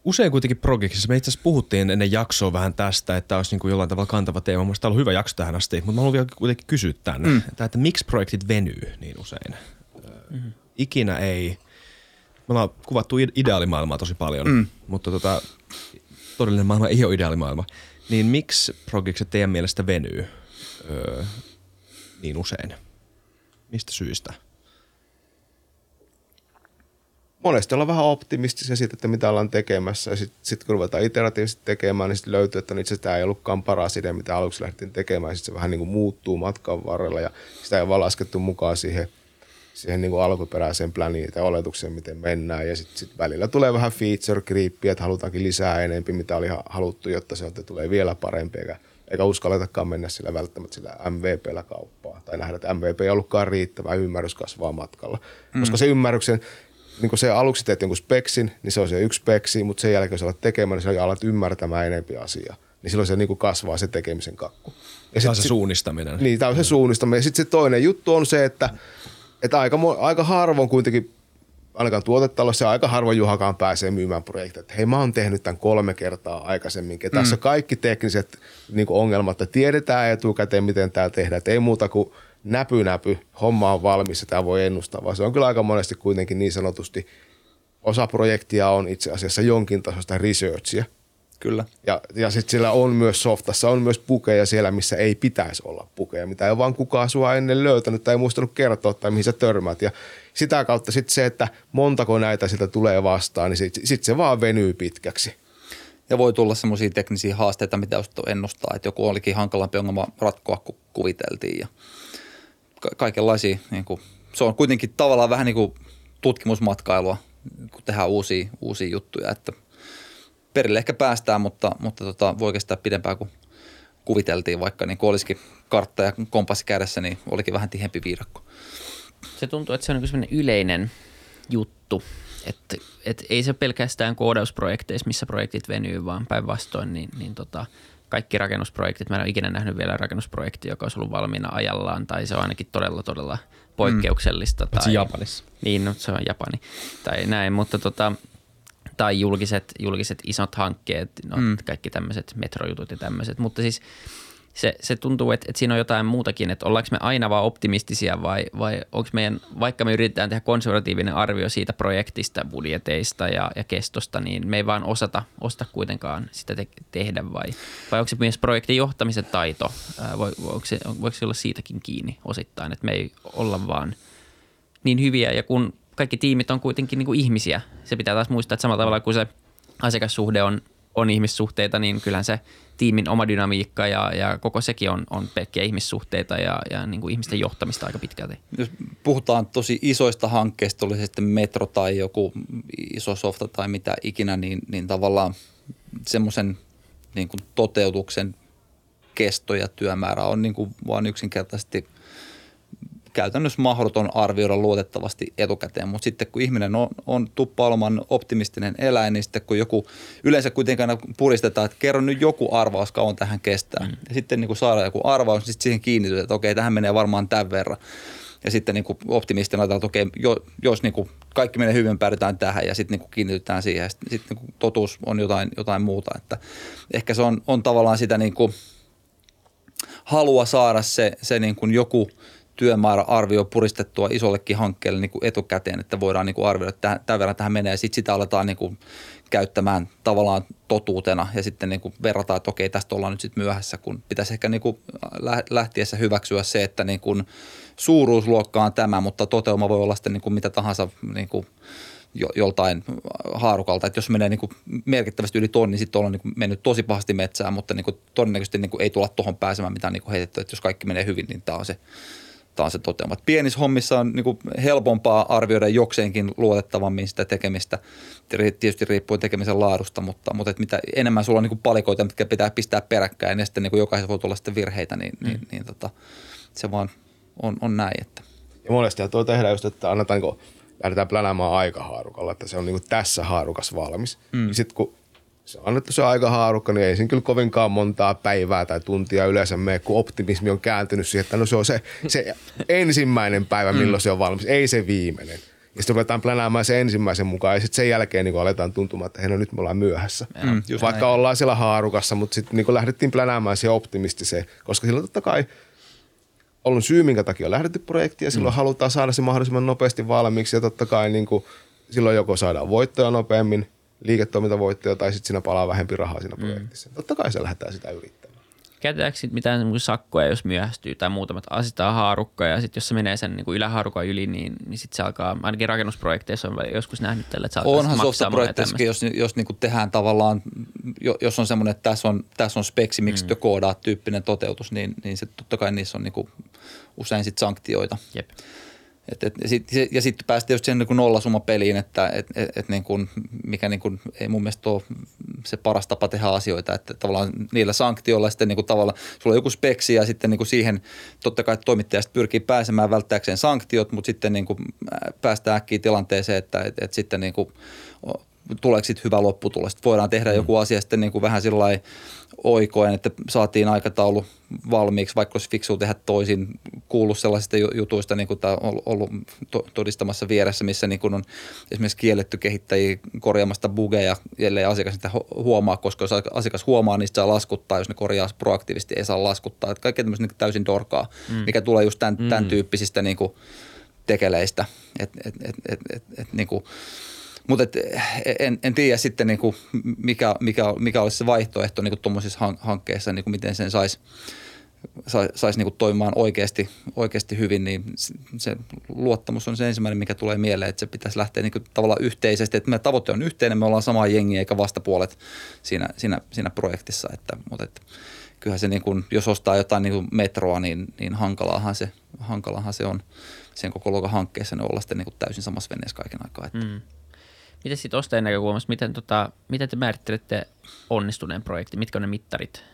Usein kuitenkin progiksissa, me itse asiassa puhuttiin ennen jaksoa vähän tästä, että olisi niin kuin jollain tavalla kantava teema. Mielestäni tämä on ollut hyvä jakso tähän asti, mutta mä haluan vielä kuitenkin kysyä tänne, mm. että, että miksi projektit venyy niin usein? Mm-hmm ikinä ei, me ollaan kuvattu ideaalimaailmaa tosi paljon, mm. mutta tota, todellinen maailma ei ole ideaalimaailma. Niin miksi progikset teidän mielestä venyy öö, niin usein? Mistä syistä? monesti ollaan vähän optimistisia siitä, että mitä ollaan tekemässä. Ja sitten sit kun ruvetaan iteratiivisesti tekemään, niin sitten löytyy, että itse tämä ei ollutkaan paras idea, mitä aluksi lähdettiin tekemään. Sitten se vähän niin kuin muuttuu matkan varrella ja sitä ei vaan laskettu mukaan siihen – siihen niin kuin alkuperäiseen planiin tai oletukseen, miten mennään. Ja sitten sit välillä tulee vähän feature creepia, että halutaankin lisää enempi, mitä oli haluttu, jotta se tulee vielä parempi, eikä, eikä uskalletakaan mennä sillä välttämättä sillä MVPllä kauppaa. Tai nähdä, että MVP ei ollutkaan riittävä, ymmärrys kasvaa matkalla. Mm. Koska se ymmärryksen, niin kun se aluksi teet jonkun speksin, niin se on se yksi speksi, mutta sen jälkeen, jos alat tekemään, niin sä alat ymmärtämään enempi asiaa. Niin silloin se niin kuin kasvaa se tekemisen kakku. Ja tämä on se sit, suunnistaminen. Niin, tämä on se suunnistaminen. Ja sitten se toinen juttu on se, että että aika, aika harvoin kuitenkin ainakaan tuotetalossa aika harvoin Juhakaan pääsee myymään projekteja. Että hei, mä oon tehnyt tämän kolme kertaa aikaisemmin. Mm. Tässä kaikki tekniset niin ongelmat, että tiedetään etukäteen, miten tämä tehdään. Että ei muuta kuin näpy näpy, homma on valmis ja tämä voi ennustaa, vaan se on kyllä aika monesti kuitenkin niin sanotusti osa projektia on itse asiassa jonkin tasoista researchia – Kyllä. Ja, ja sitten siellä on myös softassa, on myös pukeja siellä, missä ei pitäisi olla pukeja, mitä ei vaan kukaan sua ennen löytänyt tai ei muistanut kertoa tai mihin sä törmät. Ja sitä kautta sitten se, että montako näitä sitä tulee vastaan, niin sitten sit se vaan venyy pitkäksi. Ja voi tulla semmoisia teknisiä haasteita, mitä ennustaa, että joku olikin hankalampi ongelma ratkoa kuin kuviteltiin ja ka- kaikenlaisia. Niin kuin, se on kuitenkin tavallaan vähän niin kuin tutkimusmatkailua, kun tehdään uusia, uusia juttuja, että – perille ehkä päästään, mutta, mutta tota, voi kestää pidempään kuin kuviteltiin, vaikka niin olisikin kartta ja kompassi kädessä, niin olikin vähän tihempi viidakko. Se tuntuu, että se on niin yleinen juttu, että, että ei se pelkästään koodausprojekteissa, missä projektit venyy, vaan päinvastoin, niin, niin tota, kaikki rakennusprojektit, mä en ole ikinä nähnyt vielä rakennusprojekti, joka olisi ollut valmiina ajallaan, tai se on ainakin todella, todella poikkeuksellista. Mm. Tai, Japanissa. Niin, no, se on Japani. Tai näin, mutta tota, tai julkiset, julkiset isot hankkeet, no, mm. kaikki tämmöiset metrojutut ja tämmöiset. Mutta siis se, se tuntuu, että, että siinä on jotain muutakin, että ollaanko me aina vaan optimistisia vai, vai onko meidän, vaikka me yritetään tehdä konservatiivinen arvio siitä projektista, budjeteista ja, ja kestosta, niin me ei vaan osata, osata kuitenkaan sitä te- tehdä vai, vai onko se myös projektin johtamisen taito, ää, voi, voiko, se, voiko se olla siitäkin kiinni osittain, että me ei olla vaan niin hyviä ja kun kaikki tiimit on kuitenkin niin kuin ihmisiä. Se pitää taas muistaa, että samalla tavalla kuin se asiakassuhde on, on ihmissuhteita, niin kyllähän se tiimin oma dynamiikka ja, ja koko sekin on, on pelkkiä ihmissuhteita ja, ja niin kuin ihmisten johtamista aika pitkälti. Jos puhutaan tosi isoista hankkeista, oli se sitten metro tai joku iso softa tai mitä ikinä, niin, niin tavallaan semmoisen niin kuin toteutuksen kesto ja työmäärä on niin kuin vaan yksinkertaisesti käytännössä mahdoton arvioida luotettavasti etukäteen. Mutta sitten kun ihminen on, on tuppalman optimistinen eläin, niin sitten kun joku yleensä kuitenkin aina puristetaan, että kerro nyt joku arvaus, kauan tähän kestää. Mm. Ja sitten niin kun saadaan joku arvaus, niin sitten siihen kiinnitytään, että okei, tähän menee varmaan tämän verran. Ja sitten niin kuin optimistina ajatellaan, että okei, jo, jos niin kuin kaikki menee hyvin, päädytään tähän ja sitten niin kuin kiinnitytään siihen. Ja sitten, sitten niin kuin totuus on jotain, jotain muuta. Että ehkä se on, on tavallaan sitä niin kuin halua saada se, se niin kuin joku työmäärä arvio puristettua isollekin hankkeelle niin kuin etukäteen, että voidaan niin kuin arvioida, että tämän verran tähän menee. Sitten sitä aletaan niin kuin käyttämään tavallaan totuutena ja sitten niin kuin verrataan, että okei, tästä ollaan nyt sitten myöhässä, kun pitäisi ehkä niin kuin lähtiessä hyväksyä se, että niin kuin – suuruusluokka on tämä, mutta toteuma voi olla sitten niin kuin mitä tahansa niin kuin joltain haarukalta. Että jos menee niin kuin merkittävästi yli tonni, niin sitten ollaan niin mennyt tosi pahasti metsään, mutta niin kuin todennäköisesti niin kuin ei tulla tuohon pääsemään mitään niin kuin heitetty. Että jos kaikki menee hyvin, niin tämä on se, on se toteuma. Pienissä hommissa on niin kuin helpompaa arvioida jokseenkin luotettavammin sitä tekemistä. Tietysti riippuu tekemisen laadusta, mutta, mutta että mitä enemmän sulla on niin kuin palikoita, mitkä pitää pistää peräkkäin ja sitten niin kuin jokaisessa voi tulla sitten virheitä, niin, niin mm. niin, niin tota, se vaan – on, on näin. Että. Ja monesti tuo tehdään just, että annetaan, niin lähdetään plänäämään aikahaarukalla, että se on niin tässä haarukas valmis. Mm. Sitten kun se on annettu se aikahaarukka, niin ei siinä kyllä kovinkaan montaa päivää tai tuntia yleensä mene, kun optimismi on kääntynyt siihen, että no se on se, se ensimmäinen päivä, mm. milloin mm. se on valmis, ei se viimeinen. Ja sitten ruvetaan plänäämään se ensimmäisen mukaan ja sitten sen jälkeen niin aletaan tuntumaan, että hei no nyt me ollaan myöhässä. Mm, Vaikka näin. ollaan siellä haarukassa, mutta sitten niin lähdettiin plänäämään siihen optimistiseen, koska silloin totta kai – ollut syy, minkä takia on lähdetty projektiin ja silloin mm. halutaan saada se mahdollisimman nopeasti valmiiksi ja totta kai niin kuin, silloin joko saadaan voittoja nopeammin, liiketoimintavoittoja tai sitten siinä palaa vähempi rahaa siinä mm. projektissa. Totta kai se lähdetään sitä yrittämään. Käytetäänkö sitten mitään sakkoja, jos myöhästyy tai muutamat asetetaan haarukka ja sitten jos se menee sen niin kuin ylähaarukan yli, niin, niin sitten se alkaa, ainakin rakennusprojekteissa on joskus nähnyt tällä, että se alkaa Onhan softaprojekteissa, jos, jos niin kuin tehdään tavallaan, jos on semmoinen, että tässä on, tässä on speksi, miksi mm. koodaa tyyppinen toteutus, niin, niin se totta kai niissä on niin kuin usein sitten sanktioita. Jep. Et, et, ja sitten ja sit päästiin just siihen niin nollasumma peliin, että et, et, et niin kuin, mikä niin kuin, ei mun mielestä ole se paras tapa tehdä asioita, että tavallaan niillä sanktioilla sitten niin kuin tavallaan, sulla on joku speksi ja sitten niin kuin siihen totta kai toimittaja pyrkii pääsemään välttääkseen sanktiot, mutta sitten niin kuin päästään äkkiä tilanteeseen, että et, et sitten niin kuin, tuleeko sitten hyvä lopputulos. Voidaan tehdä mm. joku asia sitten niin kuin vähän sillä oikoen, että saatiin aikataulu valmiiksi, vaikka olisi fiksu tehdä toisin. Kuullut sellaisista jutuista, niin kuin tämä on ollut todistamassa vieressä, missä niin kuin on esimerkiksi kielletty kehittäjiä korjaamasta bugeja, ellei asiakas sitä huomaa, koska jos asiakas huomaa, niin saa laskuttaa, jos ne korjaa proaktiivisesti, ei saa laskuttaa. Että kaikkea tämmöistä niin täysin dorkaa, mm. mikä tulee just tämän, tämän mm. tyyppisistä niin kuin tekeleistä. Et, et, et, et, et, et, niin kuin, mutta en, en tiedä sitten niin kuin mikä, mikä, mikä olisi se vaihtoehto niin tuommoisissa hankkeissa, niin kuin miten sen saisi sais, sais niin toimimaan oikeasti, oikeasti hyvin, niin se luottamus on se ensimmäinen, mikä tulee mieleen, että se pitäisi lähteä niin tavallaan yhteisesti, että meidän tavoite on yhteinen, me ollaan sama jengi eikä vastapuolet siinä, siinä, siinä projektissa, että, mutta että kyllähän se niin kuin, jos ostaa jotain niin metroa, niin, niin hankalaahan, se, hankalaahan se on sen koko luokan hankkeessa, ne olla sitten niin kuin täysin samassa veneessä kaiken aikaa. Että. Mm. Miten sitten ostajan näkökulmasta, miten, tota, miten te määrittelette onnistuneen projektin? Mitkä on ne mittarit?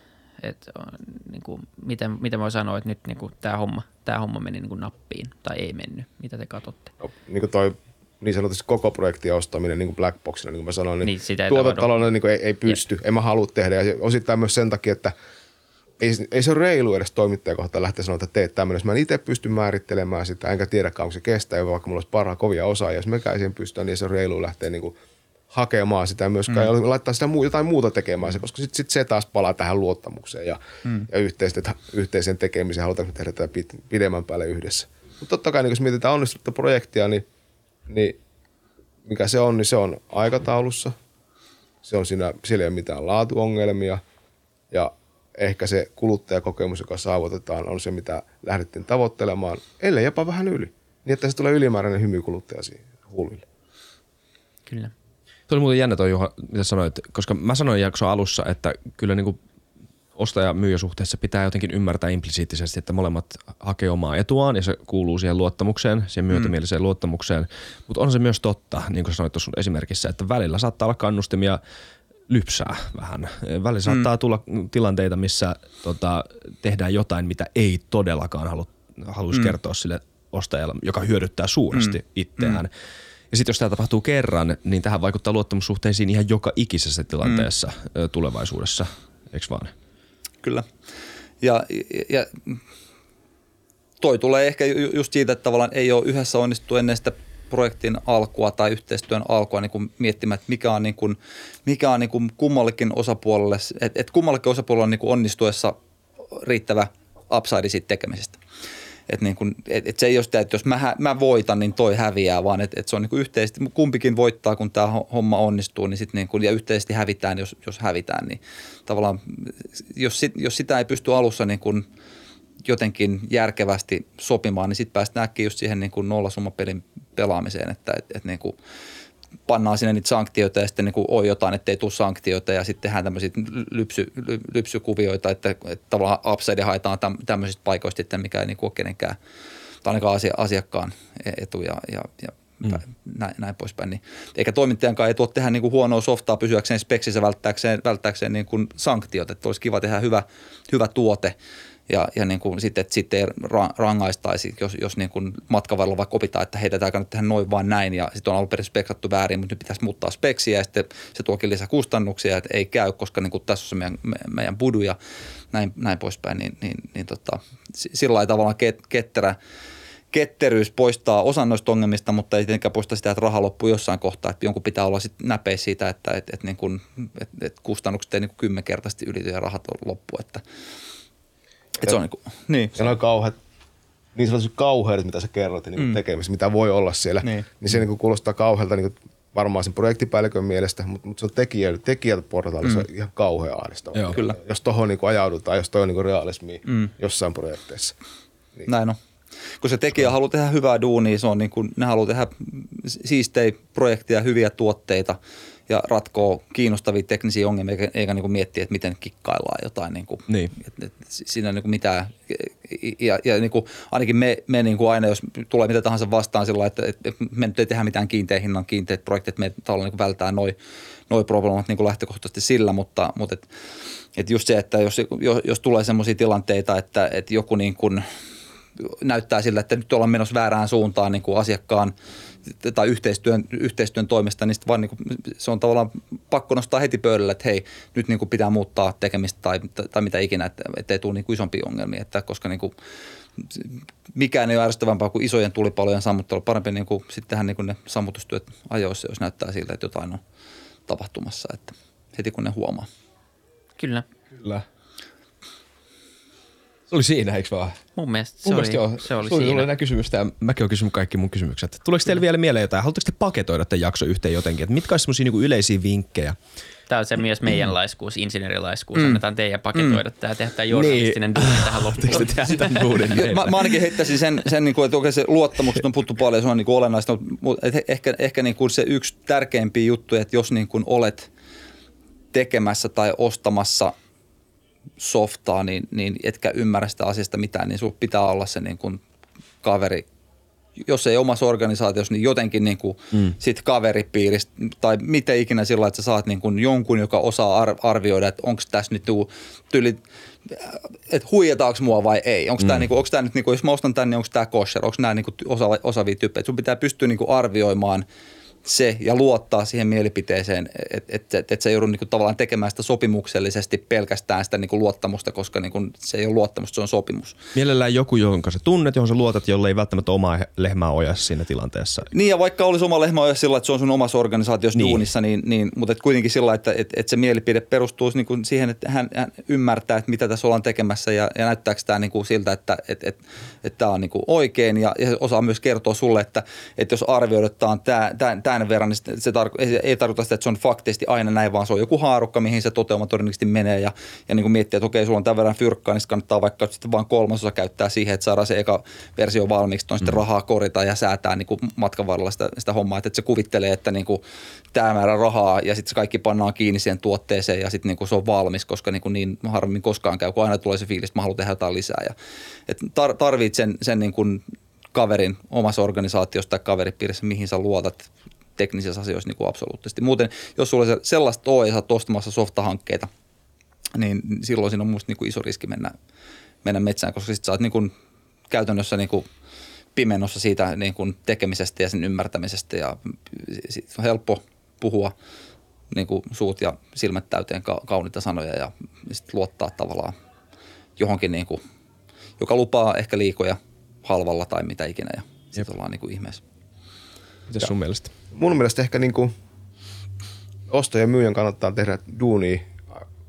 Et, niin kuin, miten, miten voi sanoa, että nyt niin kuin, tämä homma, tää homma meni niin kuin nappiin tai ei mennyt? Mitä te katsotte? No, niin kuin toi niin sanotusti koko projektin ostaminen niin kuin black boxina, niin kuin mä sanoin, niin, niin tuotantolona niin ei, ei pysty, Jep. en mä halua tehdä. Ja osittain myös sen takia, että – ei, ei se ole reilu edes toimittajakohta lähteä sanoa, että teet tämmöinen. Jos mä en itse pysty määrittelemään sitä, enkä tiedä kauanko se kestää, vaikka mulla olisi parhaa kovia osaajia. Jos mekään siihen pystytään, niin se on reilu lähteä niin kuin hakemaan sitä myöskään mm. ja laittaa sitä muu, jotain muuta tekemään se, koska sitten sit se taas palaa tähän luottamukseen ja, mm. ja yhteisten, yhteisen tekemiseen. Halutaanko tehdä tätä pidemmän päälle yhdessä. Mutta totta kai, niin jos mietitään onnistunutta projektia, niin, niin mikä se on, niin se on aikataulussa. Se on siinä, siellä ei ole mitään laatuongelmia ja ehkä se kuluttajakokemus, joka saavutetaan, on se, mitä lähdettiin tavoittelemaan, ellei jopa vähän yli. Niin, että se tulee ylimääräinen hymy kuluttaja siihen huulille. Kyllä. Tuo oli muuten jännä toi Juha, mitä sanoit, koska mä sanoin jakso alussa, että kyllä niin kuin ostaja myyjäsuhteessa pitää jotenkin ymmärtää implisiittisesti, että molemmat hakee omaa etuaan ja se kuuluu siihen luottamukseen, siihen myötämieliseen mm. luottamukseen. Mutta on se myös totta, niin kuin sanoit tuossa esimerkissä, että välillä saattaa olla kannustimia lypsää vähän. Välillä mm. saattaa tulla tilanteita, missä tota, tehdään jotain, mitä ei todellakaan halu, haluaisi mm. kertoa sille ostajalla, joka hyödyttää suuresti mm. itseään. Mm. Ja sitten jos tämä tapahtuu kerran, niin tähän vaikuttaa luottamussuhteisiin ihan joka ikisessä tilanteessa mm. tulevaisuudessa, eikö vaan? Kyllä. Ja, ja toi tulee ehkä just siitä, että tavallaan ei ole yhdessä onnistu ennen sitä projektin alkua tai yhteistyön alkua niin kuin miettimään, että mikä on, niin kuin, mikä on niin kuin kummallekin osapuolelle, että, että kummallekin osapuolelle on niin kuin onnistuessa riittävä upside siitä tekemisestä. Että niin kuin, et, et se ei ole sitä, että jos mä, mä voitan, niin toi häviää, vaan että et se on niin yhteisesti, kumpikin voittaa, kun tämä homma onnistuu, niin sit niin kuin, ja yhteisesti hävitään, jos, jos hävitään. Niin tavallaan, jos, sit, jos sitä ei pysty alussa niin kuin jotenkin järkevästi sopimaan, niin sitten päästään äkkiä just siihen niin kuin nollasummapelin pelaamiseen, että et, et niin kuin pannaan sinne niitä sanktioita ja sitten niin kuin on jotain, ettei tule sanktioita ja sitten tehdään tämmöisiä lypsy, lypsykuvioita, että, että tavallaan upside haetaan tämmöisistä paikoista, että mikä ei niin kuin ole kenenkään tai ainakaan asiakkaan etu ja, ja, ja mm. näin, näin poispäin. Niin, eikä toimittajankaan ei tuo tehdä niin kuin huonoa softaa pysyäkseen speksissä välttääkseen, välttääkseen niin kuin sanktiot, että olisi kiva tehdä hyvä, hyvä tuote – ja, ja niin kuin sitten, että sitten ei rangaistaisi, jos, jos niin kuin matkan varrella vaikka opitaan, että heitä tämä tehdä noin vaan näin ja sitten on alun perin speksattu väärin, mutta nyt pitäisi muuttaa speksiä ja sitten se tuokin lisää kustannuksia, että ei käy, koska niin kuin tässä on se meidän, meidän budu ja näin, näin poispäin, niin, niin, niin tota, sillä lailla tavallaan ket, ketterä, ketteryys poistaa osan noista ongelmista, mutta ei tietenkään poista sitä, että raha loppuu jossain kohtaa. Että jonkun pitää olla sitten näpeä siitä, että et, et, niin kuin, et, et kustannukset ei niin kymmenkertaisesti ylity ja rahat loppu. Että, et se on niinku, niin. Se on kauheat, niin sellaiset kauheudet, mitä sä kerrot, niin mm. tekemistä, mitä voi olla siellä, niin, niin se niin kuulostaa kauhealta niin varmaan sen projektipäällikön mielestä, mutta, mutta se on tekijä, tekijältä portaali, mm. se on ihan kauhean ahdistava. Joo, kyllä. Jos tuohon niin ajaudutaan, jos toi on niin realismi mm. jossain projekteissa. Niin. Näin on. Kun se tekijä haluaa tehdä hyvää duunia, se on niin kuin, ne haluaa tehdä siistejä projekteja, hyviä tuotteita – ja ratkoo kiinnostavia teknisiä ongelmia, eikä, eikä niin kuin miettiä, että miten kikkaillaan jotain. Niin kuin, niin. että, että siinä on niin kuin mitään, ja, ja niin kuin, ainakin me, me niin kuin aina, jos tulee mitä tahansa vastaan sillä että, että me nyt ei tehdä mitään kiinteän hinnan kiinteät projektit, me tavallaan niin välttää noin noi problemat niin kuin lähtökohtaisesti sillä, mutta, mutta et, et just se, että jos, jos, jos tulee sellaisia tilanteita, että, että joku niin kuin näyttää sillä, että nyt ollaan menossa väärään suuntaan niin kuin asiakkaan – tai yhteistyön, yhteistyön toimesta, niin vaan niin kuin, se on tavallaan pakko nostaa heti pöydälle, että hei, nyt niin kuin pitää muuttaa tekemistä tai, tai mitä ikinä, että, ettei tule niin kuin isompia ongelmia, että koska niin kuin, mikään ei ole ärsyttävämpää kuin isojen tulipalojen sammuttelu. Parempi niin kuin, sitten tehdä niin kuin ne sammutustyöt ajoissa, jos näyttää siltä, että jotain on tapahtumassa, että heti kun ne huomaa. Kyllä. Kyllä. Se oli siinä, eikö vaan? Mun mielestä se, Mun oli, joo. se oli Sulla siinä. oli kysymystä ja mäkin olen kysynyt kaikki mun kysymykset. Tuleeko teille vielä mieleen jotain? Haluatteko te paketoida tämän jakso yhteen jotenkin? Että mitkä olisivat semmoisia niin yleisiä vinkkejä? Tämä on se myös meidän mm. laiskuus, insinöörilaiskuus. Mm. Annetaan teidän paketoida mm. tämä, tehdä tämä journalistinen niin. duuni tähän loppuun. mä, mä, ainakin heittäisin sen, sen niin kuin, että oikein se luottamus on puhuttu paljon, se on niin kuin olennaista, mutta ehkä, ehkä niin kuin se yksi tärkeimpiä juttuja, että jos niin kuin olet tekemässä tai ostamassa – softaa, niin, niin etkä ymmärrä sitä asiasta mitään, niin sinulla pitää olla se niin kuin kaveri, jos ei omassa organisaatiossa, niin jotenkin niin kuin mm. sit kaveripiiristä tai miten ikinä sillä että sä saat niin kuin jonkun, joka osaa arvioida, että onko tässä nyt tyyli, että huijataanko mua vai ei. Onko mm. tämä, niinku, onko tämä nyt, niinku, jos mä ostan tänne, niin onko tämä kosher, onko nämä niinku osa, osaavia tyyppejä. Sun pitää pystyä niinku arvioimaan – se ja luottaa siihen mielipiteeseen, että et, et, et se ei joudu niinku tavallaan tekemään sitä sopimuksellisesti pelkästään sitä niinku luottamusta, koska niinku se ei ole luottamusta, se on sopimus. Mielellään joku, jonka sä tunnet, johon sä luotat, jolle ei välttämättä omaa lehmää ojassa siinä tilanteessa. Niin ja vaikka olisi oma lehmä ojassa sillä, että se on sun omassa organisaatiossa niin. duunissa, niin, niin, mutta et kuitenkin sillä, että et, et se mielipide perustuu niinku siihen, että hän, hän ymmärtää, että mitä tässä ollaan tekemässä ja, ja näyttääkö tämä niinku siltä, että et, et, et tämä on niinku oikein ja, ja osaa myös kertoa sulle, että, että jos arvioidaan tämä, tämän verran, niin se tar- ei, ei tarkoita sitä, että se on faktisesti aina näin, vaan se on joku haarukka, mihin se toteuma todennäköisesti menee ja, ja niin kuin miettiä, että okei, sulla on tämän verran fyrkkaa, niin kannattaa vaikka sitten vain kolmasosa käyttää siihen, että saadaan se eka versio valmiiksi, on sitten mm. rahaa korita ja säätää niin kuin matkan varrella sitä, sitä hommaa, että, että se kuvittelee, että niin kuin tämä määrä rahaa ja sitten se kaikki pannaan kiinni siihen tuotteeseen ja sitten niin kuin se on valmis, koska niin, kuin niin harvemmin koskaan käy, kun aina tulee se fiilis, että mä haluan tehdä jotain lisää. Ja, että tar- tarvitset sen, sen niin kuin kaverin omassa organisaatiossa tai kaveripiirissä, mihin sä luotat teknisissä asioissa niin kuin absoluuttisesti. Muuten, jos sulla se sellaista ole ja sä oot ostamassa softahankkeita, niin silloin siinä on musta niin kuin iso riski mennä, mennä metsään, koska sitten sä oot niin kuin käytännössä niin kuin pimennossa siitä niin kuin tekemisestä ja sen ymmärtämisestä ja sit on helppo puhua niin kuin suut ja silmät täyteen ka- kauniita sanoja ja sitten luottaa tavallaan johonkin, niin kuin, joka lupaa ehkä liikoja halvalla tai mitä ikinä ja sitten ollaan niin kuin ihmeessä. Mitäs sun mielestä? Mun mielestä ehkä niin kuin ostajan ja myyjän kannattaa tehdä duunia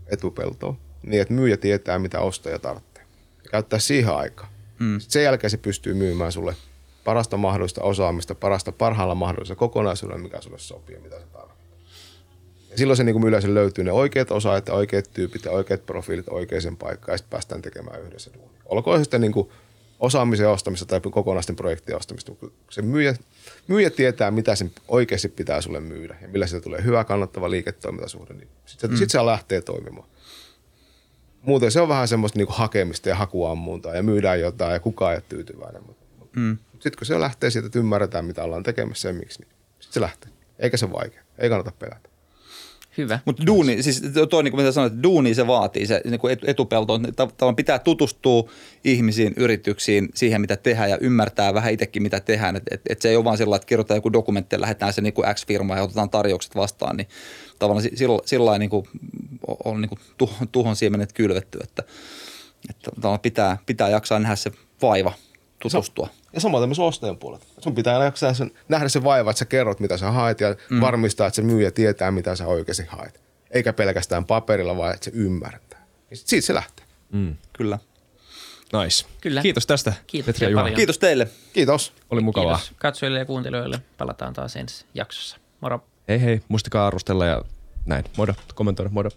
etupeltoon niin, että myyjä tietää, mitä ostaja tarvitsee. Käyttää siihen aikaa. Mm. Sitten sen jälkeen se pystyy myymään sulle parasta mahdollista osaamista, parasta parhaalla mahdollisella kokonaisuudella, mikä sulle sopii ja mitä se tarvitsee. Ja silloin se niin kuin yleensä löytyy ne oikeat osaajat ja oikeat tyypit ja oikeat profiilit oikeaan paikkaan ja sitten päästään tekemään yhdessä duunia. Olkoon se sitten niin kuin osaamisen ostamista tai kokonaisten projektien ostamista. Se myyjä, myyjä tietää, mitä sen oikeasti pitää sulle myydä ja millä siitä tulee hyvä kannattava liiketoimintasuhde. Niin sitten mm. sit se lähtee toimimaan. Muuten se on vähän semmoista niin hakemista ja hakuammuntaa ja myydään jotain ja kukaan ei ole tyytyväinen. Mm. Sitten kun se lähtee siitä, että ymmärretään, mitä ollaan tekemässä ja miksi, niin sitten se lähtee. Eikä se vaikea. Ei kannata pelätä. Hyvä. Mutta duuni, siis toi niin kuin mitä sanoit, että duuni se vaatii, se niin kuin etupelto, tavallaan pitää tutustua ihmisiin, yrityksiin, siihen mitä tehdään ja ymmärtää vähän itsekin mitä tehdään. Että et, et se ei ole vaan sillä että kirjoitetaan joku dokumentti ja lähdetään se niin kuin X-firma ja otetaan tarjoukset vastaan, niin tavallaan sillä, sillä niin kuin on niin kuin tuhon siemenet kylvetty, että, että pitää, pitää jaksaa nähdä se vaiva tutustua. Ja samoin myös ostajan puolelta. Sun pitää jaksaa sen, nähdä se vaiva, että sä kerrot, mitä sä haet ja mm. varmistaa, että se myyjä tietää, mitä sä oikeasti haet. Eikä pelkästään paperilla, vaan että se ymmärtää. Ja sit siitä se lähtee. Mm. Kyllä. Nice. Kyllä. Kiitos tästä. Kiitos Petri ja Juha. paljon. Kiitos teille. Kiitos. Oli mukavaa. Kiitos katsojille ja kuuntelijoille. Palataan taas ensi jaksossa. Moro. Hei hei, muistakaa arvostella ja näin. Modo, kommentoida, modo.